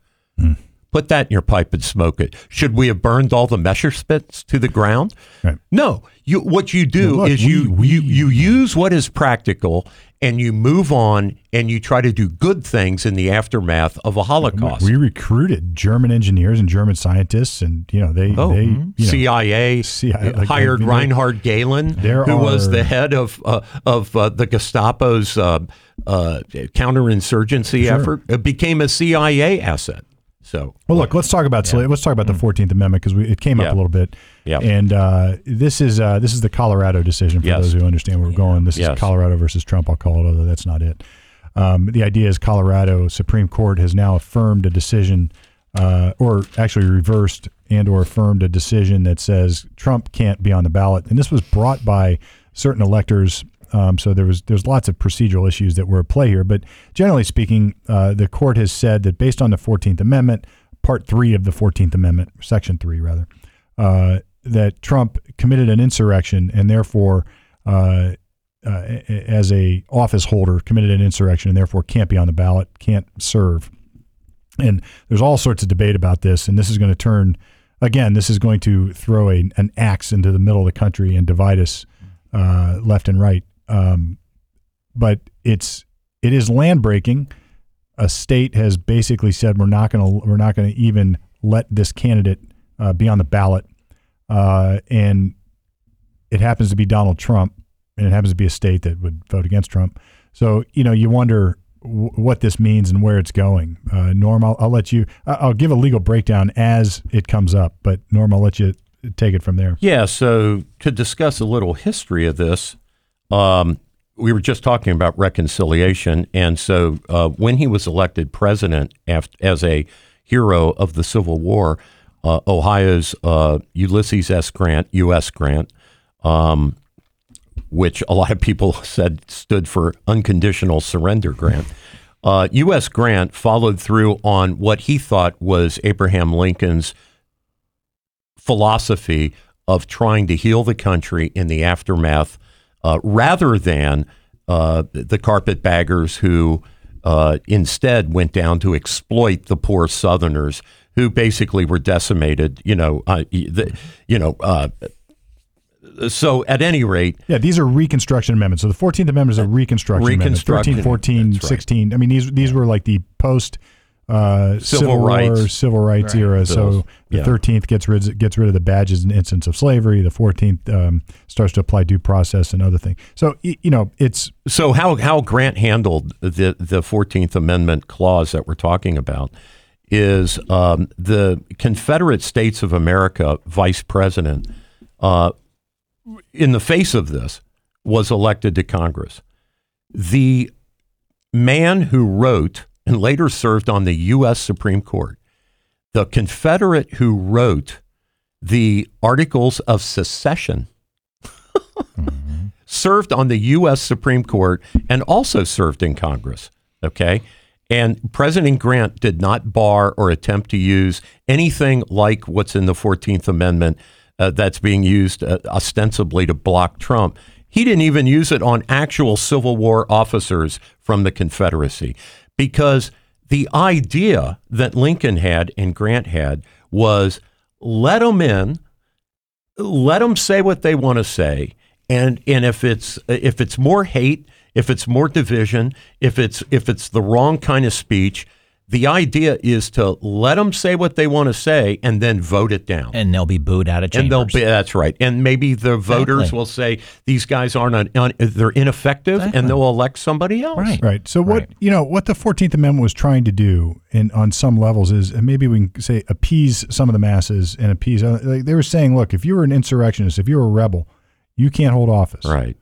Put that in your pipe and smoke it. Should we have burned all the Messerschmitts to the ground? Right. No. You, what you do Look, is you, we- you you use what is practical and you move on and you try to do good things in the aftermath of a Holocaust. We recruited German engineers and German scientists, and you know they, Oh, they you know, CIA, CIA, like, hired I mean, Reinhard Gehlen, who was the head of uh, of uh, the Gestapo's uh, uh, counterinsurgency Sure. effort. It became a CIA asset. So, Well, look, let's talk about let's talk about the Fourteenth Amendment because it came. Yeah. up a little bit. Yeah. And uh, this is uh, this is the Colorado decision for Yes. those who understand where we're going. This Yes. is Colorado versus Trump. I'll call it, although that's not it. Um, the idea is Colorado Supreme Court has now affirmed a decision, uh, or actually reversed and or affirmed a decision that says Trump can't be on the ballot. And this was brought by certain electors. Um, so there was there's lots of procedural issues that were at play here. But generally speaking, uh, the court has said that based on the Fourteenth Amendment, Part Three of the Fourteenth Amendment, Section Three rather, uh, that Trump committed an insurrection and therefore, uh, uh, as a office holder, committed an insurrection and therefore can't be on the ballot, can't serve. And there's all sorts of debate about this, and this is going to turn again. This is going to throw a, an axe into the middle of the country and divide us uh, left and right. Um, but it's it is land breaking. A state has basically said we're not going to we're not going to even let this candidate uh, be on the ballot, uh, and it happens to be Donald Trump, and it happens to be a state that would vote against Trump. So you know you wonder w- what this means and where it's going. Uh, Norm, I'll, I'll let you. I'll give a legal breakdown as it comes up, but Norm, I'll let you take it from there. Yeah, so to discuss a little history of this, um, we were just talking about reconciliation. And so uh, when he was elected president after, as a hero of the Civil War, uh, Ohio's uh, Ulysses S. Grant, U.S. Grant, um, which a lot of people said stood for unconditional surrender grant. Uh, U.S. Grant followed through on what he thought was Abraham Lincoln's philosophy of trying to heal the country in the aftermath uh, rather than uh, the carpetbaggers who uh, instead went down to exploit the poor Southerners who basically were decimated. You know, uh, the, you know. Uh, so at any rate, Yeah, these are Reconstruction amendments. So the Fourteenth Amendment is a Reconstruction, Reconstruction, Amendment. 13, 14, that's right. 16. I mean, these these were like the post uh, Civil War, rights. civil rights era. So Bills. the Yeah. Thirteenth gets rid gets rid of the badges and instance of slavery. The Fourteenth um, starts to apply due process and other things. So you know, it's So how how Grant handled the the Fourteenth Amendment clause that we're talking about is um, the Confederate States of America vice president, uh, in the face of this, was elected to Congress. The man who wrote and later served on the U.S. Supreme Court, the Confederate who wrote the Articles of Secession served on the U.S. Supreme Court and also served in Congress. Okay. And President Grant did not bar or attempt to use anything like what's in the 14th Amendment uh, that's being used uh, ostensibly to block Trump. He didn't even use it on actual Civil War officers from the Confederacy because the idea that Lincoln had and Grant had was let them in, let them say what they want to say, and and if it's if it's more hate, if it's more division, if it's if it's the wrong kind of speech, the idea is to let them say what they want to say and then vote it down. And they'll be booed out of chambers. And they'll be that's right. And maybe the voters Exactly. will say these guys aren't un, un- they're ineffective Exactly. and they'll elect somebody else. Right. Right. So what Right. you know what the Fourteenth Amendment was trying to do, in on some levels, is and maybe we can say appease some of the masses and appease. uh, Like they were saying, look, if you were an insurrectionist, if you were a rebel, you can't hold office. Right.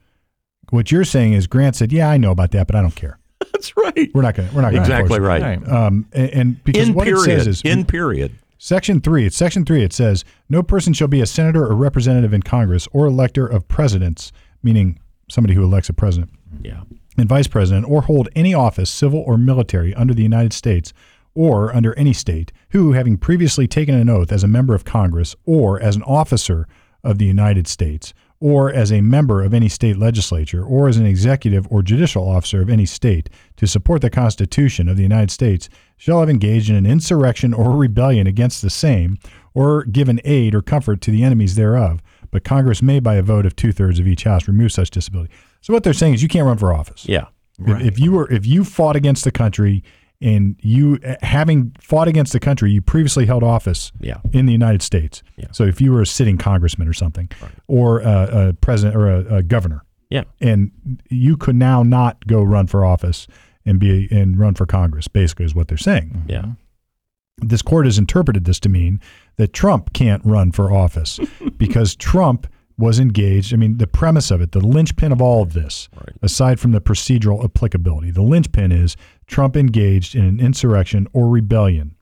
What you're saying is Grant said, yeah, I know about that, but I don't care. That's right. We're not going. to We're not going Exactly right. Right. Um, and, and because In what period. it says is in period. Section three. It's section three. It says no person shall be a senator or representative in Congress or elector of presidents, meaning somebody who elects a president Yeah. and vice president, or hold any office, civil or military, under the United States or under any state, who, having previously taken an oath as a member of Congress or as an officer of the United States, or as a member of any state legislature, or as an executive or judicial officer of any state, to support the Constitution of the United States, shall have engaged in an insurrection or rebellion against the same, or given aid or comfort to the enemies thereof. But Congress may, by a vote of two thirds of each house, remove such disability. So what they're saying is you can't run for office. Yeah. If, if you were if you fought against the country and you uh, having fought against the country, you previously held office Yeah. in the United States. Yeah. So if you were a sitting congressman or something, or a, a president or a, a governor, Yeah. and you could now not go run for office and be and run for Congress. Basically, is what they're saying. Yeah. This court has interpreted this to mean that Trump can't run for office because Trump was engaged. I mean, the premise of it, the linchpin of all of this, Right. aside from the procedural applicability, the linchpin is Trump engaged in an insurrection or rebellion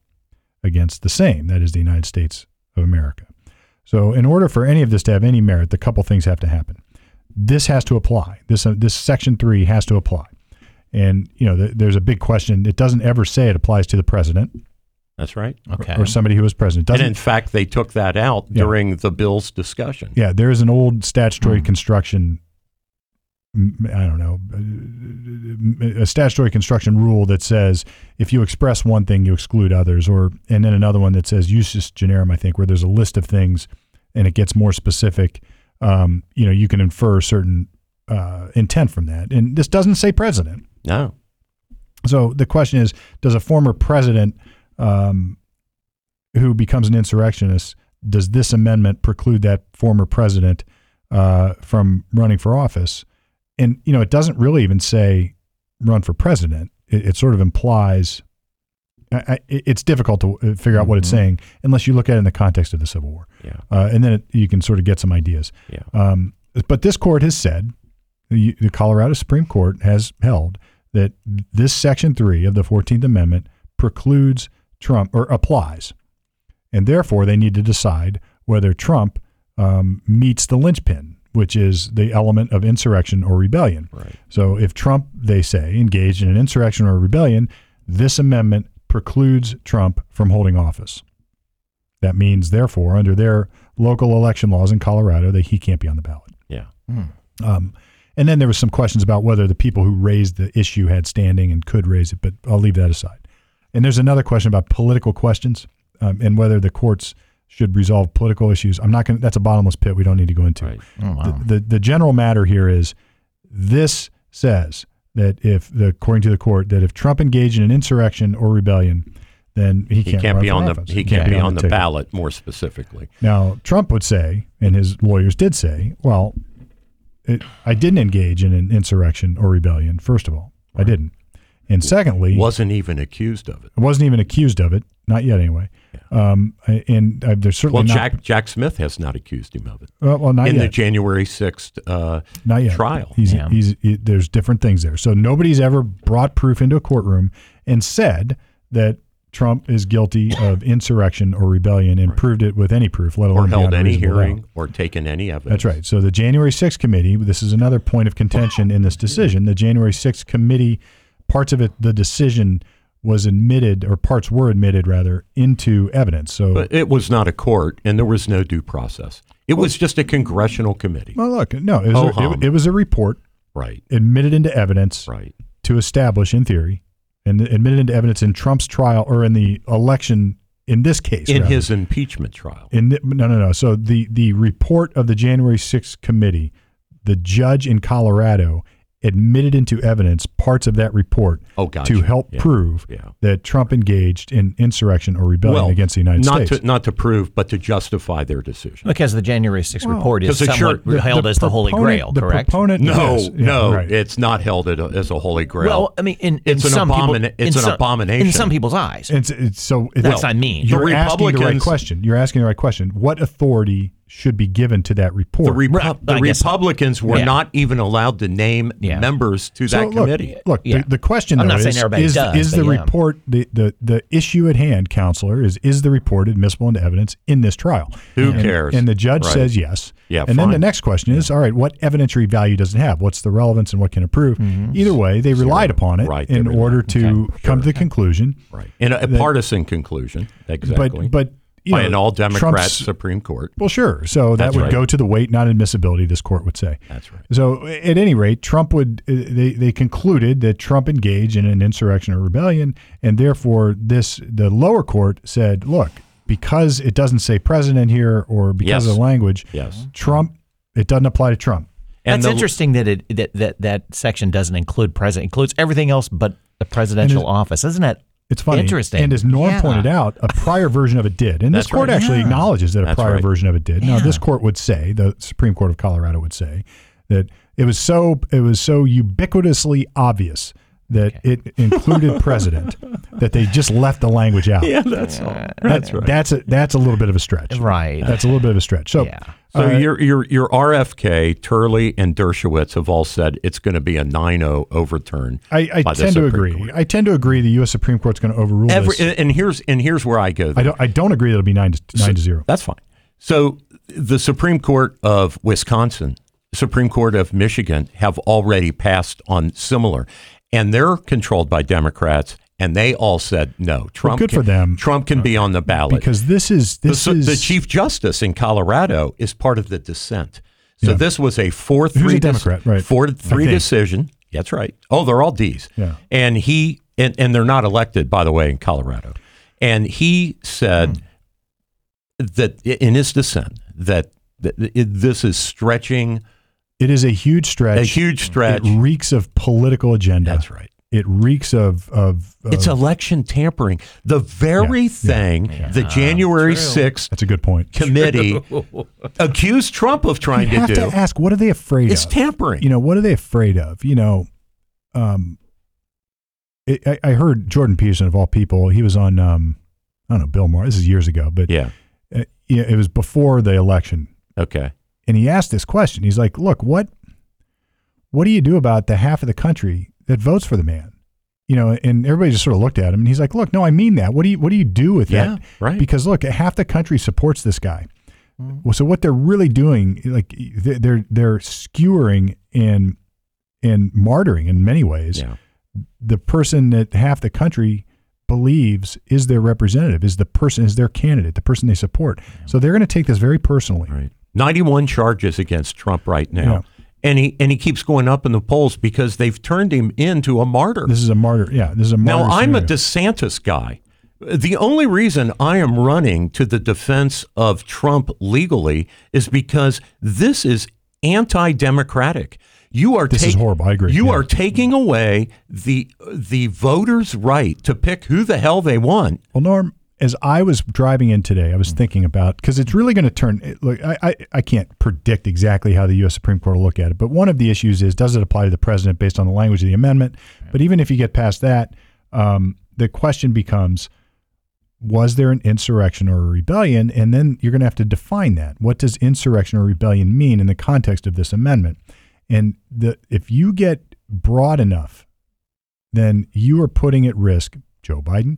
against the same, that is, the United States of America. So, in order for any of this to have any merit, the couple things have to happen. This has to apply. This uh, this section three has to apply, and you know, th- there's a big question. It doesn't ever say it applies to the president That's right. Okay. or somebody who was president. And Doesn't in fact, they took that out Yeah. during the bill's discussion. Yeah, there is an old statutory Hmm. construction. I don't know, uh, a statutory construction rule that says if you express one thing, you exclude others, or and then another one that says usus generum. I think where there's a list of things, and it gets more specific. Um, you know, you can infer certain uh, intent from that, and this doesn't say president. No. So the question is, does a former president um, who becomes an insurrectionist, does this amendment preclude that former president uh, from running for office? And you know, it doesn't really even say run for president. It, it sort of implies. I, I, it's difficult to uh, figure out what it's saying unless you look at it in the context of the Civil War, Yeah. uh, and then it, you can sort of get some ideas. Yeah. Um, but this court has said, the, the Colorado Supreme Court has held that this Section 3 of the 14th Amendment precludes Trump or applies. And therefore, they need to decide whether Trump um, meets the linchpin, which is the element of insurrection or rebellion. Right. So if Trump, they say, engaged in an insurrection or rebellion, this amendment precludes Trump from holding office. That means, therefore, under their local election laws in Colorado, that he can't be on the ballot. Yeah. Um, and then there was some questions about whether the people who raised the issue had standing and could raise it, but I'll leave that aside. And there's another question about political questions um, and whether the courts should resolve political issues. I'm not going. That's a bottomless pit. We don't need to go into. Right. Oh, wow. The, the the general matter here is this says that if the according to the court that if Trump engaged in an insurrection or rebellion, then he He can't, can't be for on the office. he can't be on the ticket. ballot more specifically. Now, Trump would say, and his lawyers did say, well, it, I didn't engage in an insurrection or rebellion, first of all. I didn't. And secondly, Wasn't even accused of it. Wasn't even accused of it, not yet anyway. Um, and I, there's certainly Well, not. Jack Jack Smith has not accused him of it well, well, not in the. January sixth uh, not yet. trial. He's, Yeah. he's, he- there's different things there. So nobody's ever brought proof into a courtroom and said that Trump is guilty of insurrection or rebellion and proved it with any proof, let alone or held any hearing doubt. or taken any evidence. That's right. So the January 6th committee, this is another point of contention in this decision. The January 6th committee, parts of it, the decision was admitted, or parts were admitted rather, into evidence. So, But it was not a court, and there was no due process. It was just a congressional committee. well, look, no, it was, a, it, it was a report Right, admitted into evidence right. to establish, in theory, and admitted into evidence in Trump's trial or in the election in this case. In rather. his impeachment trial. In the, no, no, no. So the the report of the January 6th committee, the judge in Colorado admitted into evidence parts of that report Oh, gotcha. to help Yeah. prove Yeah. that Trump engaged in insurrection or rebellion against the United not States. To, not to prove, but to justify their decision. Because the January 6th report is somewhat sure- held as the Holy Grail, the correct? proponent, No, yes, yeah, no, right. it's not held as a holy grail. Well, I mean, in, It's in an some people, it's in an some- abomination. in some people's eyes. It's, it's so it- What's that mean? You're asking the right question. You're asking the right question. What authority should be given to that report? the, Repu- the I guess- Republicans were Yeah. not even allowed to name Yeah. members to So that look, committee. Look, Yeah. the, the question though is, is, does, is the yeah. report the, the the issue at hand, counselor, is is the report admissible into evidence in this trial? Who And- cares? And the judge Right. says yes. Yeah, And then the next question is, all right, what evidentiary value does it have? What's the relevance and what can it prove? Mm-hmm. Either way, they relied upon it Right, in order to come to the conclusion. right. In a, a partisan conclusion. Exactly. But but you by know, an all Democrat Trump's- Supreme Court. Well, sure. So that That's would right. go to the weight, not admissibility. This court would say. That's right. So, at any rate, Trump would uh, they they concluded that Trump engaged in an insurrection or rebellion, and therefore this the lower court said, look, because it doesn't say president here or because Yes. of the language, Yes. Trump it doesn't apply to Trump. That's the- interesting that it that, that that section doesn't include president, includes everything else but the presidential office. Isn't that It's funny. Interesting. And as Norm Yeah. pointed out, a prior version of it did. And this That's court right. actually Yeah. acknowledges that a That's prior right. version of it did. Now this court would say, the Supreme Court of Colorado would say, that it was so it was so ubiquitously obvious that it included president that they just left the language out. Yeah, that's all. That- That's right. That's a that's a little bit of a stretch. right? That's a little bit of a stretch. So Yeah. So uh, your your your RFK, Turley, and Dershowitz have all said it's going to be a 9-0 overturn. I, I tend to agree. Court. I tend to agree the U.S. Supreme Court's going to overrule Every, this. and here's and here's where I go. I don't. I don't agree that it'll be nine to nine to zero. That's fine. So the Supreme Court of Wisconsin, Supreme Court of Michigan have already passed on similar, and they're controlled by Democrats, and they all said no. Trump well, good can, for them. Trump can be on the ballot Because this is the, this su- is the chief justice in Colorado is part of the dissent. So Yeah. this was a four three a Democrat, right, four three decision. That's right. Oh, they're all D's. Yeah. And he and, and they're not elected, by the way, in Colorado. And he said that in his dissent that, that it, this is stretching It is a huge stretch. a huge stretch. It reeks of political agenda. That's right. It reeks of of. of It's election tampering. The very Yeah, thing the January sixth that's a good point. committee accused Trump of trying you to have do. to ask, what are they afraid It's of? It's tampering. You know, what are they afraid of? You know, um, it, I, I heard Jordan Peterson of all people. He was on, um, I don't know, Bill Maher. This is years ago, but yeah. uh, yeah, it was before the election, Okay. and he asked this question. He's like, "Look, what, what do you do about the half of the country that votes for the man?" You know, and everybody just sort of looked at him, and he's like, "Look, no, I mean that. What do you, what do you do with Yeah, that? right. Because look, half the country supports this guy. Mm-hmm. Well, so what they're really doing, like they're they're, skewering and and martyring in many ways Yeah. the person that half the country believes is their representative, is the person, is their candidate, the person they support. So they're going to take this very personally. Right. 91 charges against Trump right now. Yeah. And he and he keeps going up in the polls because they've turned him into a martyr. This is a martyr. Yeah, this is a martyr. Now, I'm a. DeSantis guy. The only reason I am running to the defense of Trump legally is because this is anti-democratic. You are This is horrible. I agree. You Yeah. are taking away the the voters' right to pick who the hell they want. Well, Norm, as I was driving in today, I was Mm. thinking about because it's really going to turn. Look, I, I I can't predict exactly how the U.S. Supreme Court will look at it, but one of the issues is does it apply to the president based on the language of the amendment? But even if you get past that, um, the question becomes. Was there an insurrection or a rebellion? And then you're going to have to define that. What does insurrection or rebellion mean in the context of this amendment? And the if you get broad enough, then you are putting at risk Joe Biden,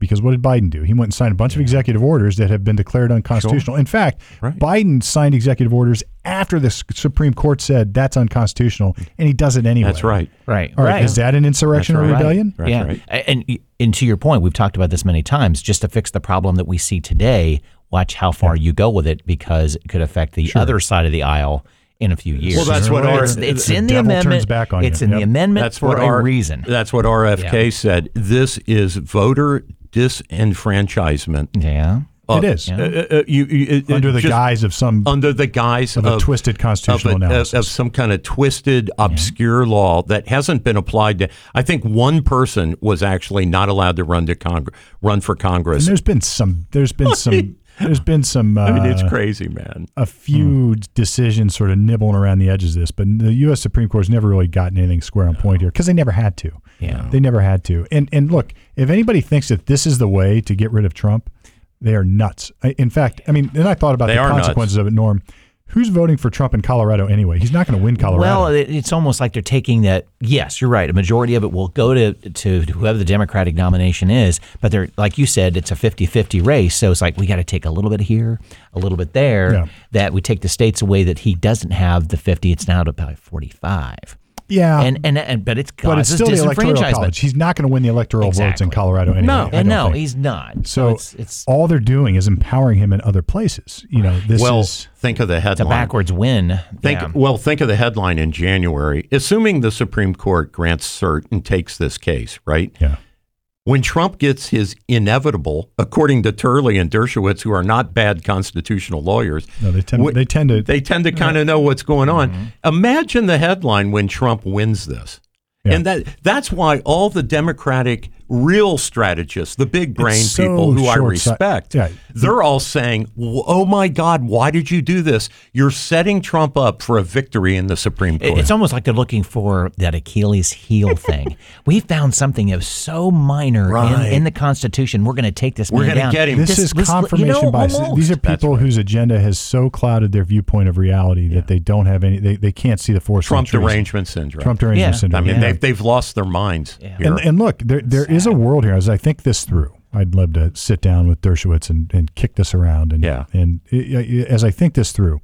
Because what did Biden do? He went and signed a bunch of executive orders that have been declared unconstitutional. In fact, Right. Biden signed executive orders after the Supreme Court said that's unconstitutional, and he does it anyway. That's right. Right. All right, is that an insurrection That's or right. rebellion? That's yeah. right. And and to your point, we've talked about this many times. Just to fix the problem that we see today, watch how far you go with it because it could affect the other side of the aisle in a few years. Well, that's what our- it's, it's the in the devil turns amendment. back on it's you. in Yep. the amendment That's for what a reason. That's what RFK Yeah. said. This is voter disenfranchisement. yeah. Uh, It is. uh, uh, you, you- it- Under the guise of some under the guise of of, a twisted constitutional of, a- analysis. of some kind of twisted, obscure law that hasn't been applied to. I think one person was actually not allowed to run to Congress, run for and Congress. there's been some. There's been some. There's been some. Uh, I mean, it's crazy, man. a few decisions sort of nibbling around the edges of this, but the U.S. Supreme Court has never really gotten anything square on point here because they never had to. Yeah. They never had to. And and look, if anybody thinks that this is the way to get rid of Trump, they are nuts. I, in fact, I mean, and I thought about They the are nuts. consequences of it, Norm. Who's voting for Trump in Colorado anyway? He's not going to win Colorado. Well, it's almost like they're taking that. Yes, you're right. A majority of it will go to to whoever the Democratic nomination is, but they're like you said, it's a 50-50 race. So it's like we got to take a little bit here, a little bit there. Yeah. That we take the states away that he doesn't have the 50. It's now to about 45. Yeah, and, and and but it's but it's still the electoral disenfranchisement. college. He's not going to win the electoral votes in Colorado anyway. No. And no, think. he's not. So it's it's all they're doing is empowering him in other places. You know, this Well, is think of the a headline. backwards win. Think Yeah. well. Think of the headline in January. Assuming the Supreme Court grants cert and takes this case, right? yeah. When Trump gets his inevitable, according to Turley and Dershowitz, who are not bad constitutional lawyers, No, they tend they tend to they tend to kind of know what's going on. Mm-hmm. Imagine the headline when Trump wins this. Yeah. And that that's why all the Democratic real strategists, the big brain so people who I short-si- respect, Yeah. they're all saying, "Oh my God, why did you do this? You're setting Trump up for a victory in the Supreme Court." It's almost like they're looking for that Achilles heel thing. we found something that was so minor Right. in, in the Constitution. We're going to take this. We're gonna get him. This, is confirmation you know, bias. almost. These are That's people whose agenda has so clouded their viewpoint of reality that they don't have any. They, they can't see the forest. Trump for the trees. derangement syndrome. Trump derangement Yeah. syndrome. I mean, yeah. they've they've lost their minds here. and, and look, there there is a world here. As I think this through, I'd love to sit down with Dershowitz and, and kick this around. And Yeah. and as I think this through,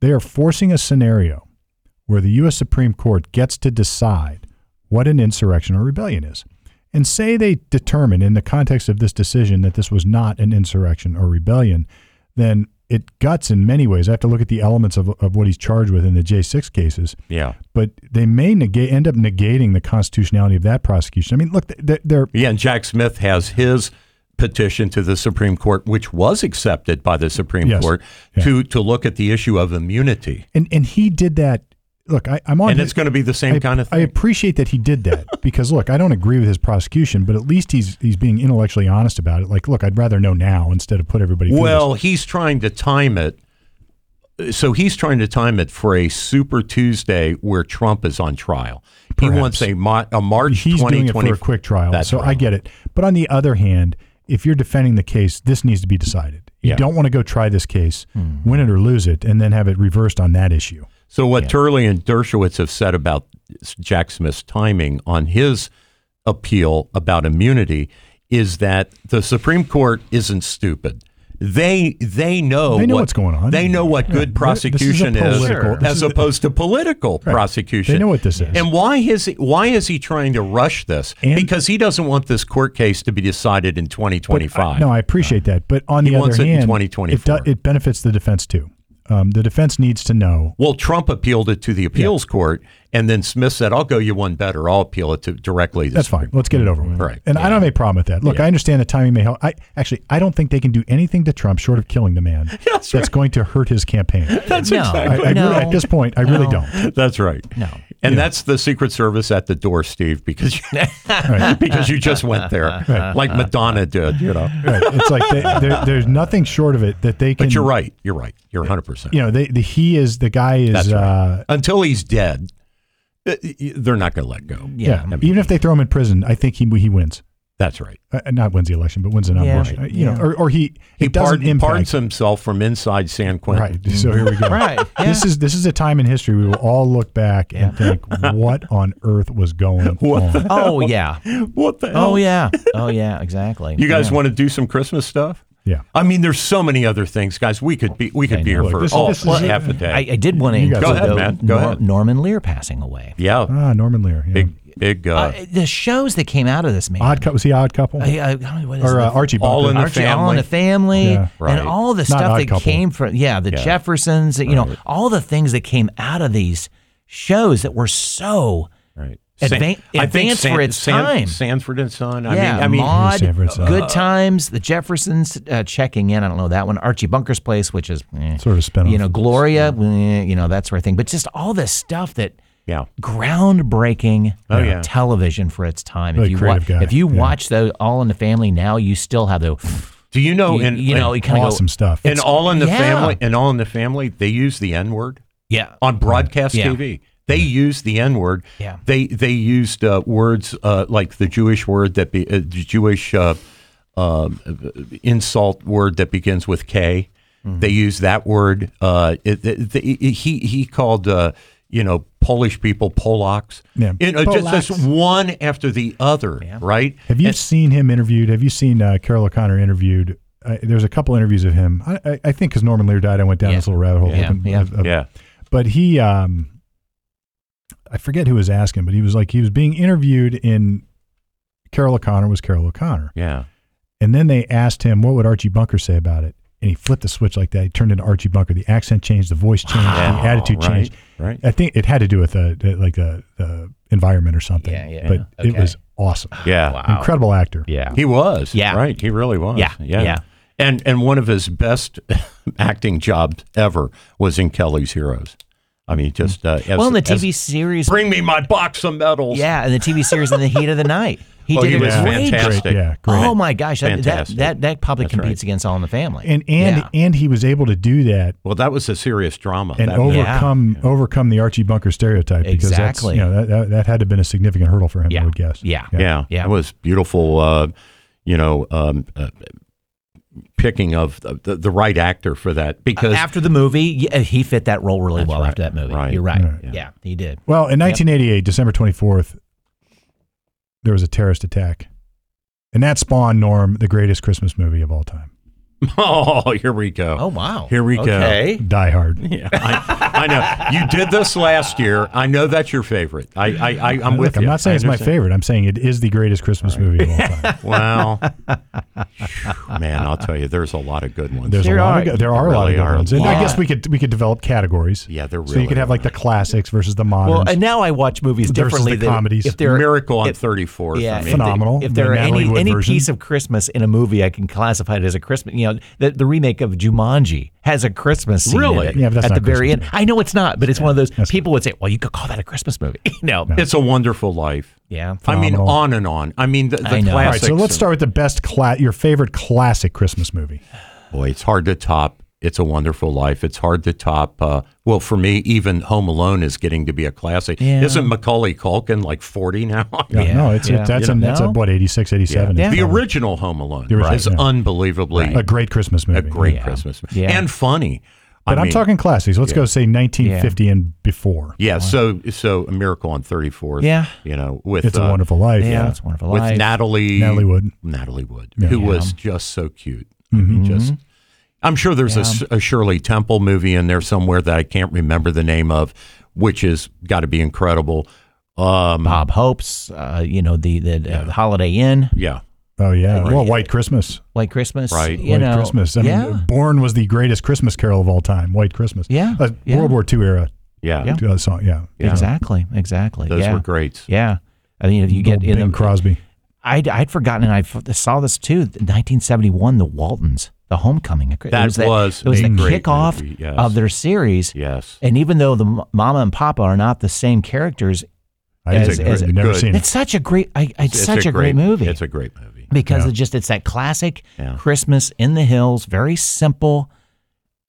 they are forcing a scenario where the U.S. Supreme Court gets to decide what an insurrection or rebellion is. And say they determine in the context of this decision that this was not an insurrection or rebellion, then it guts in many ways. I have to look at the elements of, of what he's charged with in the J6 cases yeah, but they may negate, end up negating the constitutionality of that prosecution. I mean, look, they're, they're yeah. And Jack Smith has his petition to the Supreme Court, which was accepted by the Supreme Yes. Court, Yeah. to to look at the issue of immunity. and and he did that. Look, I, I'm on. And it's going to be the same I, kind of thing. I appreciate that he did that because look, I don't agree with his prosecution, but at least he's he's being intellectually honest about it. Like, look, I'd rather know now instead of put everybody. Well, he's trying to time it. So he's trying to time it for a Super Tuesday where Trump is on trial. He wants a, a March he's doing it 2020. for a quick trial, That's so I get it. But on the other hand, if you're defending the case, this needs to be decided. You Yeah. don't want to go try this case, hmm. win it or lose it, and then have it reversed on that issue. So what Turley and Dershowitz have said about Jack Smith's timing on his appeal about immunity is that the Supreme Court isn't stupid. They they know They know what- what's going on. They know what Yeah. good This is prosecution is, as opposed to political prosecution. They know what this is. And why is he, why is he trying to rush this? And- because he doesn't want this court case to be decided in 2025. No, I appreciate that, but on He the other it in hand, 2024. It, do, it benefits the defense too. Um, the defense needs to know. Well, Trump appealed it to the appeals court, and then Smith said, "I'll go you one better. I'll appeal it to directly." to the That's fine. Supreme Let's get it over with. Right. And I don't have a problem with that. Look, I understand the timing may help. I actually I don't think they can do anything to Trump short of killing the man. that's going to hurt his campaign. That's No. exactly. I, I No. really, at this point, I really don't. That's right. No. And that's the Secret Service at the door, Steve, because you, because you just went there, like Madonna did. You know. Right. It's like they, there's nothing short of it that they can. But you're right. You're right. You're 100. percent You know, they, the, he is the guy is. Right. uh, Until he's dead, they're not going to let go. yeah. I mean- Even if they throw him in prison, I think he he wins. That's right. Uh, not wins the election, but wins the Yeah, nomination. Uh, you know, or, or he He doesn't pardon, pardons himself from inside San Quentin. Right. So here we go. Right, yeah. This is this is a time in history we will all look back and think, what on earth was going on? Oh yeah. What the hell? Oh yeah. Oh yeah. Exactly. You guys want to do some Christmas stuff? Yeah. I mean, there's so many other things, guys. We could be we could be here know. for this- all, this is- half a day. I, I did want to You guys- include Go ahead, though, man. Go ahead. Norman Lear passing away. yeah, Ah, Norman Lear. Yeah. big big. Uh, Uh, the shows that came out of this man. Odd couple. Was he Odd Couple? I, I, I don't know, what is or it? uh, Archie All Bunker? in the Archie, all in Family. the family, Yeah. Right. and all the Not stuff Odd that Couple. came from yeah the Yeah. Jeffersons, you know, all the things that came out of these shows that were so right. Advan- I think advanced for its time. Sanford and Son. I yeah, mean, I mean, Maude, Sanford Son. Good Times, the Jeffersons uh, checking in. I don't know that one. Archie Bunker's Place, which is eh. Sort of a spin-off. You know, Gloria, eh, you know that sort of thing. But just all this stuff that yeah. groundbreaking Oh, yeah. television for its time. Really if you creative guy. if you Yeah. watch the All in the Family now, you still have the Do you know? you, in, you know you kind awesome go stuff. in All in the yeah. Family, in All in the Family, they use the N word yeah on broadcast Yeah. TV. They used the N word. Yeah. They they used uh, words uh, like the Jewish word that be uh, the Jewish uh, uh, insult word that begins with K. Mm-hmm. They used that word. Uh, it, he he called uh, you know Polish people Polacks. Yeah. You know, just, just Polacks. one after the other. Right. Have you And- seen him interviewed? Have you seen uh, Carroll O'Connor interviewed? Uh, there's a couple interviews of him. I, I, I think because Norman Lear died, I went down Yeah. this little rabbit hole. Yeah, yeah. of- of- yeah. But he, um, I forget who was asking, but he was like he was being interviewed in. Carroll O'Connor was Carroll O'Connor, Yeah. and then they asked him what would Archie Bunker say about it, and he flipped the switch like that. He turned into Archie Bunker. The accent changed, the voice changed, Wow, the attitude right, changed. right. I think it had to do with the, the like the, the environment or something. Yeah, yeah. But it was awesome. Yeah. Wow. Incredible actor. yeah He was. Yeah. Right. He really was. Yeah, Yeah. yeah. And and one of his best acting jobs ever was in Kelly's Heroes. I mean, just uh, as, well in the as- TV series bring me my box of medals. yeah in the TV series in the heat of the night he Oh, did he a was great fantastic. Yeah, great. oh my gosh that, that that that probably That's competes right. against All in the Family and and Yeah. and he was able to do that Well, that was a serious drama. and That- overcome overcome the Archie Bunker stereotype because Exactly. that's you know that, that, that had to have been a significant hurdle for him. Yeah. I would guess. Yeah. yeah, Yeah. It was beautiful. Uh, you know, um, uh, picking of the, the, the right actor for that because after the movie he fit that role really well right, after that movie right. you're right Right. yeah. he did Well, in 1988, December 24th, there was a terrorist attack, and that spawned Norm, the greatest Christmas movie of all time, oh, here we go. oh wow Here we go. okay Die Hard. Yeah, I, I know. You did this last year. I know that's your favorite. I, I, I I'm with Look, I'm not saying it's my favorite. I'm saying it is the greatest Christmas movie of all time. Well, man, I'll tell you, there's a lot of good ones. There's There a lot are- of good, there are a lot of good are ones, and I guess we could we could develop categories. Yeah, there So you could have like the classics versus the moderns. well and now I watch movies Versus differently the than comedies. if they're Miracle on if- 34th. Yeah, I if mean, they- Phenomenal. If The there are Natalie any Wood any version. piece of Christmas in a movie, I can classify it as a Christmas. You know, the, the remake of Jumanji has a Christmas scene in Really? it Yeah, but that's at not the very Christmas end. I know it's not, but it's one of those people would say, "Well, you could call that a Christmas movie." no, It's a wonderful life. yeah, I mean, on and on. I mean, the, the I know. All right, all right, classics. so let's start with the best cla- your favorite classic Christmas movie. Boy, it's hard to top. It's a Wonderful Life. It's hard to top. Uh, well, for me, even Home Alone is getting to be a classic. Yeah. Isn't Macaulay Culkin like 40 now? Yeah, Yeah, no, it's yeah. it, that's You a, that's a what 86, 87. Yeah. It's The original Home Alone The original, is yeah. unbelievably a great Christmas movie. a great Yeah. Christmas Yeah. and funny. But I I'm talking classics. Let's go say 1950 and before. Yeah, so so a miracle on 34th. Yeah. you know, with It's a uh, Wonderful Life. yeah, it's a wonderful with life. Natalie Natalie Wood. Natalie Wood, Yeah. who Yeah. was just so cute. I mean, just I'm sure there's a Shirley Temple movie in there somewhere that I can't remember the name of, which has got to be incredible. Um, Bob Hope's, uh, you know, the the, uh, the Holiday Inn, yeah, Oh yeah. Well, White Christmas. White Christmas, Right. You White know, Christmas. I yeah, mean, Born was the greatest Christmas carol of all time. White Christmas. Yeah, Uh, yeah. World War II era yeah, uh, song. Yeah. exactly, exactly. those yeah. were great. Yeah, I mean, if you get in Bing the, Crosby. I'd, I'd forgotten, and I f- saw this too. 1971, the Waltons, the Homecoming. It That was, that- was it was a the great kickoff movie, yes. of their series. Yes, And even though the Mama and Papa are not the same characters, I As- just as- never seen it. it's such a great, I, it's, It's such a, great, movie It's a great movie. because Yeah. it just it's that classic Yeah. Christmas in the hills, very simple,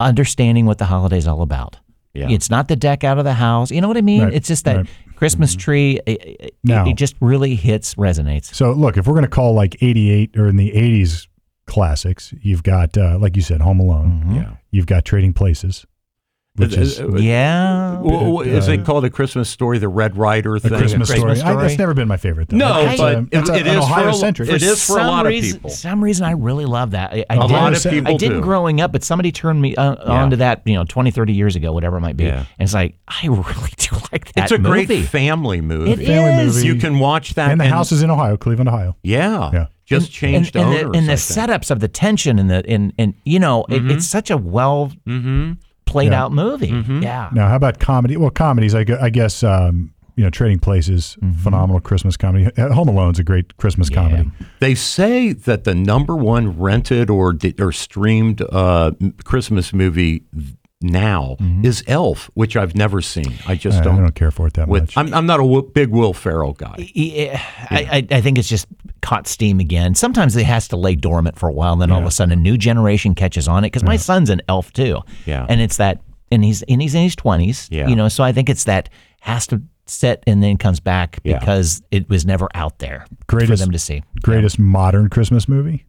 understanding what the holiday's all about. Yeah. It's not the deck out of the house. You know what I mean? Right, It's just that right. Christmas mm-hmm. tree. It, it- Now- it just really hits, resonates. So look, if we're going to call like 88 or in the 80s classics, you've got uh, like you said Home Alone. Mm-hmm. Yeah. You've got Trading Places, which is Uh, uh, Yeah. Well, is Uh, it called a Christmas story? The Red Ryder a thing. Christmas, Christmas story. I, Story? that's never been my favorite. Though. No, That's, but uh, it- that's a- it an for a- centric. it is for a some lot of reason, people. some reason, I really love that. I, I A didn't, lot of people I didn't do. growing up, but somebody turned me uh, onto that, you know, 20, 30 years ago, whatever it might be. Yeah. And it's like, I really do like that It's a great family movie. It Family is. movie. You can watch that. and the house is in Ohio, Cleveland, Ohio. yeah, Yeah. Just and, changed and, owners. the, and the I think. setups of the tension and the and and you know it, it's such a well Mm-hmm. played Yeah. out movie. Yeah. Now, how about comedy? Well, comedies, I, I guess, um, you know, Trading Places, phenomenal Christmas comedy. Uh, Home Alone's a great Christmas comedy. They say that the number one rented or or streamed uh, Christmas movie now is Elf, which I've never seen. I just I, I don't. I don't care for it that with much. I'm, I'm not a big Will Ferrell guy. Yeah, I, I I think it's just caught steam again. Sometimes it has to lay dormant for a while, and then all of a sudden a new generation catches on it. Because my son's an elf too, Yeah. and it's that, and he's and he's in his twenties, Yeah. you know. So I think it's that has to set and then comes back Yeah. because it was never out there for them to see. Greatest modern Christmas movie?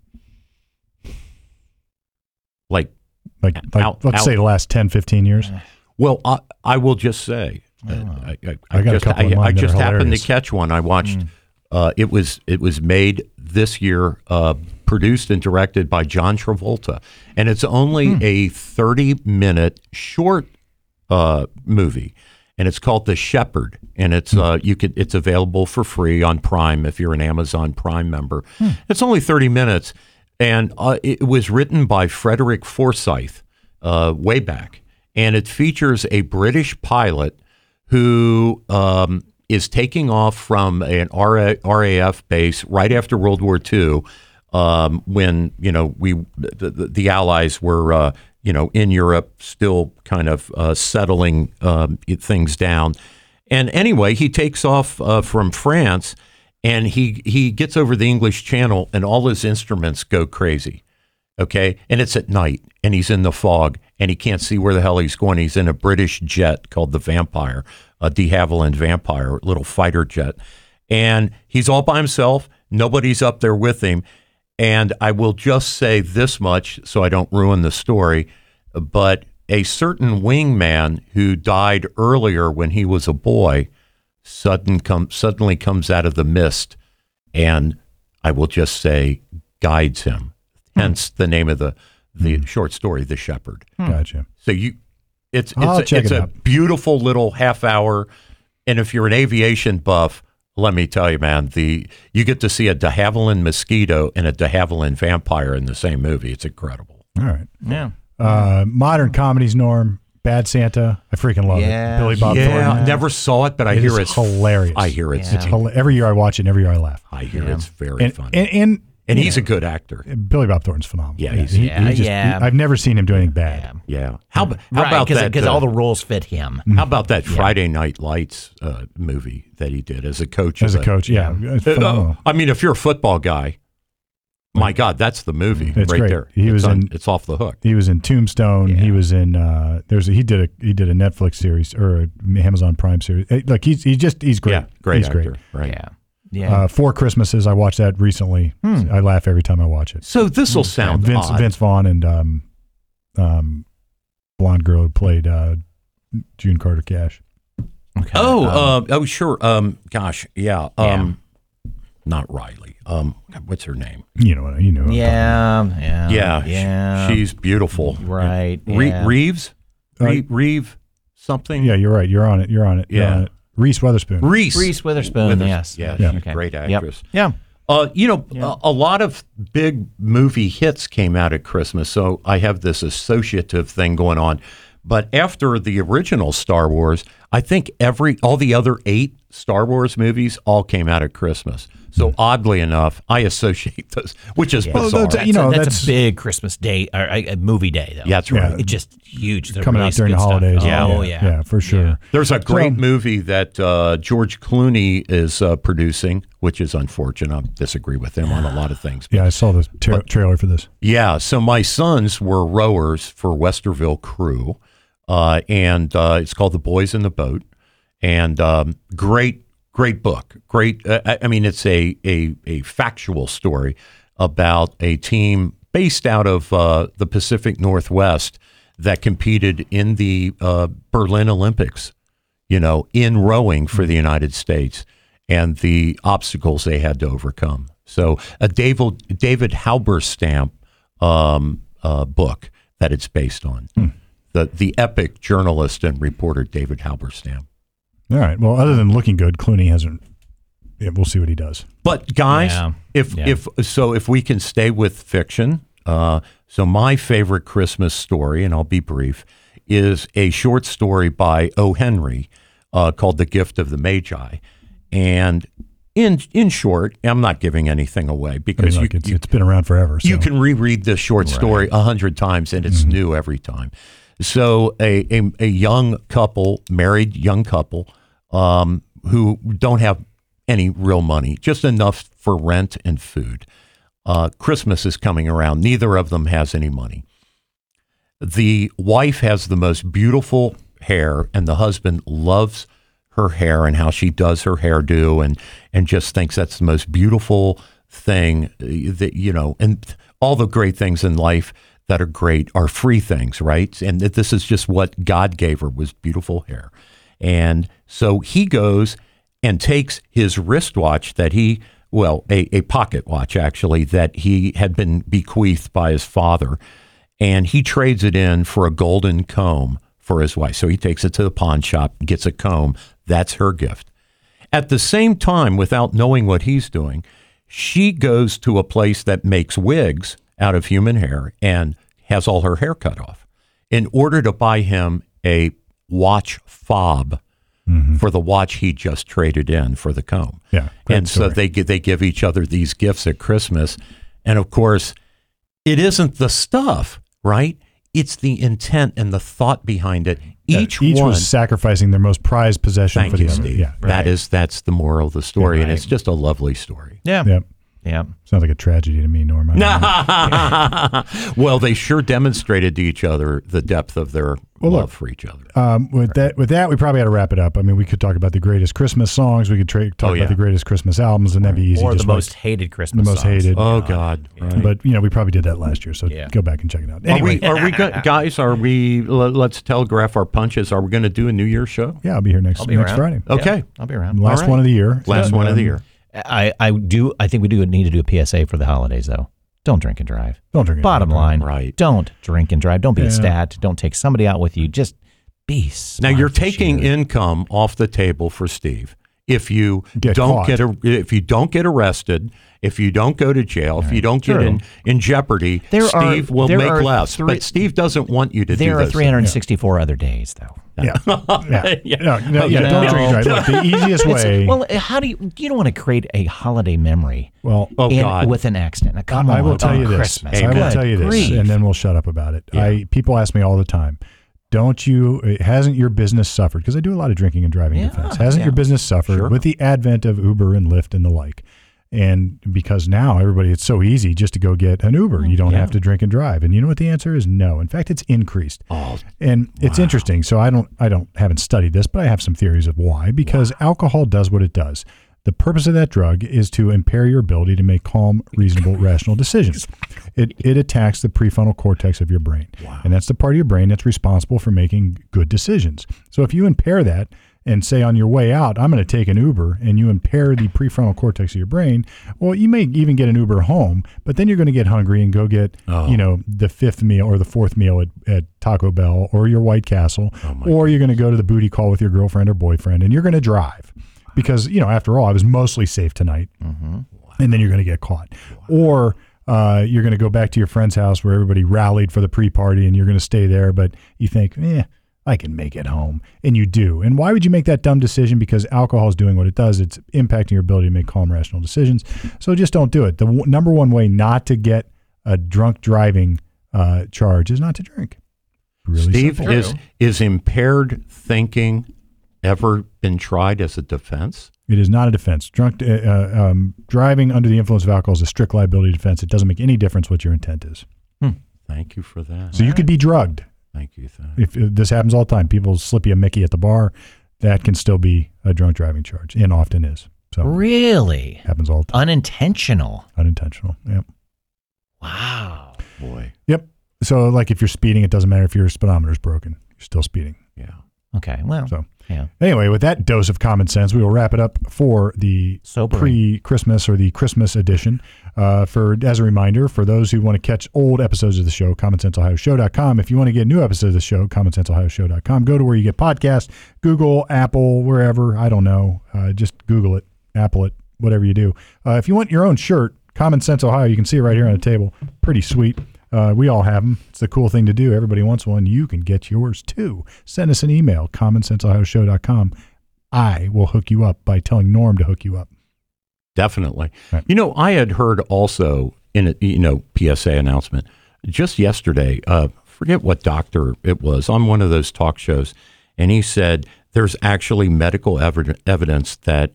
Like, Like, like Out- let's out. say the last 10, 15 years. well, I, I will just say, uh, I, I, I got a just, couple in I, mind I that just are happened to catch one. I watched. Uh, it was it was made this year, uh, produced and directed by John Travolta, and it's only a thirty minute short uh, movie, and it's called The Shepherd, and it's uh, you could it's available for free on Prime if you're an Amazon Prime member. It's only thirty minutes, and uh, it was written by Frederick Forsyth uh, way back, and it features a British pilot who um, is taking off from an RAF base right after World War II, um, when you know we the, the, Allies were uh, you know in Europe still kind of uh, settling um, things down. And anyway, he takes off uh, from France, and he he gets over the English Channel, and all his instruments go crazy okay? And it's at night, and he's in the fog, and he can't see where the hell he's going. He's in a British jet called the Vampire, a de Havilland Vampire, little fighter jet, and he's all by himself. Nobody's up there with him. And I will just say this much, so I don't ruin the story, but a certain wingman who died earlier when he was a boy sudden come, suddenly comes out of the mist and I will just say guides him. Hmm. Hence the name of the the hmm. short story, The Shepherd. Gotcha. So you, it's it's, I'll a, it's it a beautiful little half hour, and if you're an aviation buff, let me tell you, man, the you get to see a de Havilland mosquito and a de Havilland vampire in the same movie. It's incredible. All right. Yeah. Uh, modern comedies, Norm. Bad Santa. I freaking love Yeah. it. Billy Bob yeah, Thornton. never saw it, but I It hear it's hilarious. I hear it's Yeah. Hila- Every year I watch it, and every year I laugh. I hear it's very And, funny, and, and and he's a good actor. Billy Bob Thornton's phenomenal. Yeah, he's- he, Yeah, he just, yeah. he- I've never seen him do anything bad. Yeah. How, how right, about that? Because uh, all the roles fit him. How about that Friday Night Lights uh, movie that he did as a coach? As of a coach, yeah, it's Uh. I mean, if you're a football guy, my God, that's the movie It's right great. there. He it's was in- It's off the hook. He was in Tombstone. He was in. Uh, there's a, he did a he did a Netflix series or a Amazon Prime series. Look, he's he just he's great. Yeah, great He's actor. great. Right. Yeah. Yeah. Uh, Four Christmases. I watched that recently. I laugh every time I watch it. So this will sound Vince odd. Vince Vaughn and um, um, blonde girl who played uh, June Carter Cash. okay. Oh, Um, uh, oh, sure. Um, gosh, yeah. Um, not Riley. Um, what's her name? You know what you know. what I'm yeah. Yeah. yeah, sh- Yeah. she's beautiful. right. Re- yeah. Reeves, Uh, Re- Reeve, something. Yeah, you're right. You're on it. You're on it. You're Yeah. on it. Reese Witherspoon. Reese. Reese Witherspoon. Withers- Yes. Yeah, Yeah. Okay. a great Yep. actress. Yeah. Uh, you know, a, a lot of big movie hits came out at Christmas, so I have this associative thing going on. But after the original Star Wars, I think every all the other eight Star Wars movies all came out at Christmas. So oddly enough, I associate those, which is Well, bizarre. that's- That's, you know, a, that's, that's- a big Christmas day or a, a movie day though. yeah, that's Yeah. right. It's just huge. They coming out during the good stuff. holidays. Yeah. Oh yeah. yeah, for sure. There's a great So- movie that uh, George Clooney is uh, producing, which is unfortunate. I disagree with him on a lot of things. Yeah, I saw the tra- trailer for this. Yeah, so my sons were rowers for Westerville Crew, uh, and uh, it's called The Boys in the Boat, and um, great, great book. Great. Uh, I- I mean, it's a, a a factual story about a team based out of uh, the Pacific Northwest that competed in the uh, Berlin Olympics. You know, in rowing for the United States, and the obstacles they had to overcome. So, a David David Halberstam um, uh, book that it's based on. The the epic journalist and reporter David Halberstam. All right. Well, other than looking good, Clooney hasn't. Yeah, we'll see what he does. But guys, Yeah. if Yeah. if so, if we can stay with fiction, uh, so my favorite Christmas story, and I'll be brief, is a short story by O. Henry uh, called "The Gift of the Magi," and in in short, I'm not giving anything away I mean, because like you, it's, you it's been around forever. So. You can reread this short story a hundred times, and it's new every time. So, a, a a young couple, married young couple, um, who don't have any real money, just enough for rent and food. Uh, Christmas is coming around. Neither of them has any money. The wife has the most beautiful hair, and the husband loves her hair and how she does her hairdo, and and just thinks that's the most beautiful thing uh, that you know. And all the great things in life that are great are free things, right? And that this is just what God gave her was beautiful hair, and so he goes and takes his wristwatch that he well a, a pocket watch actually that he had been bequeathed by his father and he trades it in for a golden comb for his wife. So he takes it to the pawn shop, gets a comb. That's her gift. At the same time, without knowing what he's doing, she goes to a place that makes wigs out of human hair and has all her hair cut off in order to buy him a watch fob mm-hmm. for the watch he just traded in for the comb. Yeah, great and so they they give each other these gifts at Christmas, and of course, it isn't the stuff, right? It's the intent and the thought behind it. Yeah, Each, each one. was sacrificing their most prized possession thank for the you, other. Steve. Yeah, That is that's the moral of the story, and right. it's just a lovely story. Yeah. yeah. Yeah. Sounds like a tragedy to me, Norm. I don't know. well, they sure demonstrated to each other the depth of their Well, love look, for each other. Um, with that, with that, we probably got to wrap it up. I mean, we could talk about the greatest Christmas songs. We could tra- talk Oh, about the greatest Christmas albums, and that'd be easy. Or the just like- most hated Christmas the most songs. hated. Oh God! Right. But you know, we probably did that last year, so Yeah. go back and check it out. Are we? Are we go- guys? Are we? let- Let's telegraph our punches. Are we going to do a New Year's show? yeah, I'll be here next I'll be next around. Friday. Okay. Yeah, I'll be around. Last right. one of the year. Last And, one of the um, year. I, I do. I think we do need to do a PSA for the holidays, though. Don't drink and drive. Don't drink. it. Bottom line, Right. Don't drink and drive. Don't be Yeah. a stat. Don't take somebody out with you. Just be. Now you're taking shit. income off the table for Steve. If you Get don't caught. get a, if you don't get arrested, if you don't go to jail, if you don't get in, in jeopardy, There are- Steve will there make less. three- but Steve doesn't want you to do There are those 364 other days, though. Yeah. yeah. No, no, yeah, Don't drink drive. Look, the easiest It's- way. well, how do you? You don't want to create a holiday memory well, Oh, in- God. with an accident. Now, come I on, I will tell on you this. Christmas. I will tell you this, grief. and then we'll shut up about it. I people ask me all the time. Don't you? Hasn't your business suffered? Because I do a lot of drinking and driving Yeah, defense. Hasn't yeah. your business suffered Sure. with the advent of Uber and Lyft and the like? And because now everybody, it's so easy just to go get an Uber. Mm, you don't Yeah. have to drink and drive. And you know what the answer is? No. In fact, it's increased. Oh, And it's interesting. So I don't, I don't, haven't studied this, but I have some theories of why. Because alcohol does what it does. The purpose of that drug is to impair your ability to make calm, reasonable, rational decisions. It it attacks the prefrontal cortex of your brain, and that's the part of your brain that's responsible for making good decisions. So if you impair that and say on your way out, I'm going to take an Uber, and you impair the prefrontal cortex of your brain, well, you may even get an Uber home, but then you're going to get hungry and go get, oh. you know, the fifth meal or the fourth meal at, at Taco Bell or your White Castle, oh or you're going to go to the booty call with your girlfriend or boyfriend, and you're going to drive because you know, after all, I was mostly safe tonight, and then you're going to get caught, or uh, you're going to go back to your friend's house where everybody rallied for the pre-party, and you're going to stay there, but you think, eh. I can make it home. And you do. And why would you make that dumb decision? Because alcohol is doing what it does. It's impacting your ability to make calm, rational decisions. So just don't do it. The w- number one way not to get a drunk driving uh, charge is not to drink. Really Steve, simple. is is impaired thinking ever been tried as a defense? It is not a defense. Drunk uh, uh, um, driving under the influence of alcohol is a strict liability defense. It doesn't make any difference what your intent is. Thank you for that. So you could be drugged Thank you. Thad. If if this happens all the time, people slip you a Mickey at the bar, that can still be a drunk driving charge, and often is. So Really? happens all the time, Unintentional. unintentional. Yep. Wow. Boy. Yep. So like if you're speeding, it doesn't matter if your speedometer's broken. You're still speeding. Yeah. Okay. Well, So yeah. anyway, with that dose of common sense, we will wrap it up for the Sobering. pre-Christmas or the Christmas edition. Uh, for as a reminder, for those who want to catch old episodes of the show, commonsenseohioshow.com. If you want to get new episodes of the show, commonsenseohioshow.com. Go to where you get podcasts, Google, Apple, wherever. I don't know. Uh, just Google it, Apple it, whatever you do. Uh, if you want your own shirt, Common Sense Ohio, you can see it right here on the table. Pretty sweet. Uh, we all have them. It's the cool thing to do. Everybody wants one. You can get yours too. Send us an email, commonsenseohioshow.com. I will hook you up by telling Norm to hook you up. Definitely. Right. You know, I had heard also in a you know PSA announcement just yesterday. Uh, forget what doctor it was on one of those talk shows, and he said there's actually medical evid- evidence that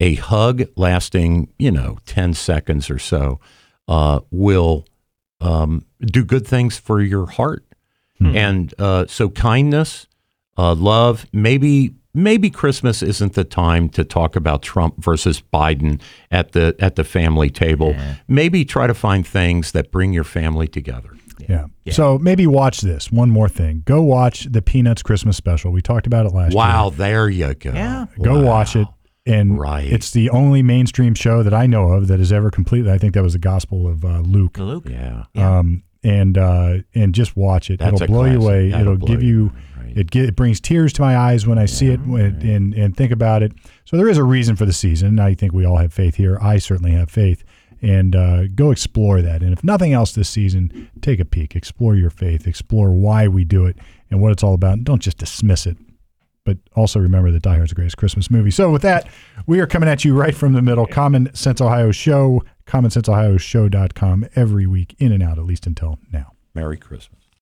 a hug lasting you know ten seconds or so uh, will um, do good things for your heart, and uh, so kindness, uh, love, maybe maybe Christmas isn't the time to talk about Trump versus Biden at the at the family table. Maybe try to find things that bring your family together. Yeah. So maybe watch this. One more thing. Go watch the Peanuts Christmas special. We talked about it last year. Wow, there you go. Yeah. Go Wow. watch it. And Right. it's the only mainstream show that I know of that is ever completely. I think that was the Gospel of uh, Luke. Luke. Yeah, Yeah. Um, and uh, and just watch it. That's It'll a blow you away. That'll It'll give you you. right. It, get, it brings tears to my eyes when I see it when, and and think about it. So there is a reason for the season. I think we all have faith here. I certainly have faith. And uh, go explore that. And if nothing else this season, take a peek. Explore your faith. Explore why we do it and what it's all about. And don't just dismiss it. But also remember that Die Hard's the greatest Christmas movie. So with that, we are coming at you right from the middle. Common Sense Ohio Show, commonsenseohioshow.com every week, in and out, at least until now. Merry Christmas.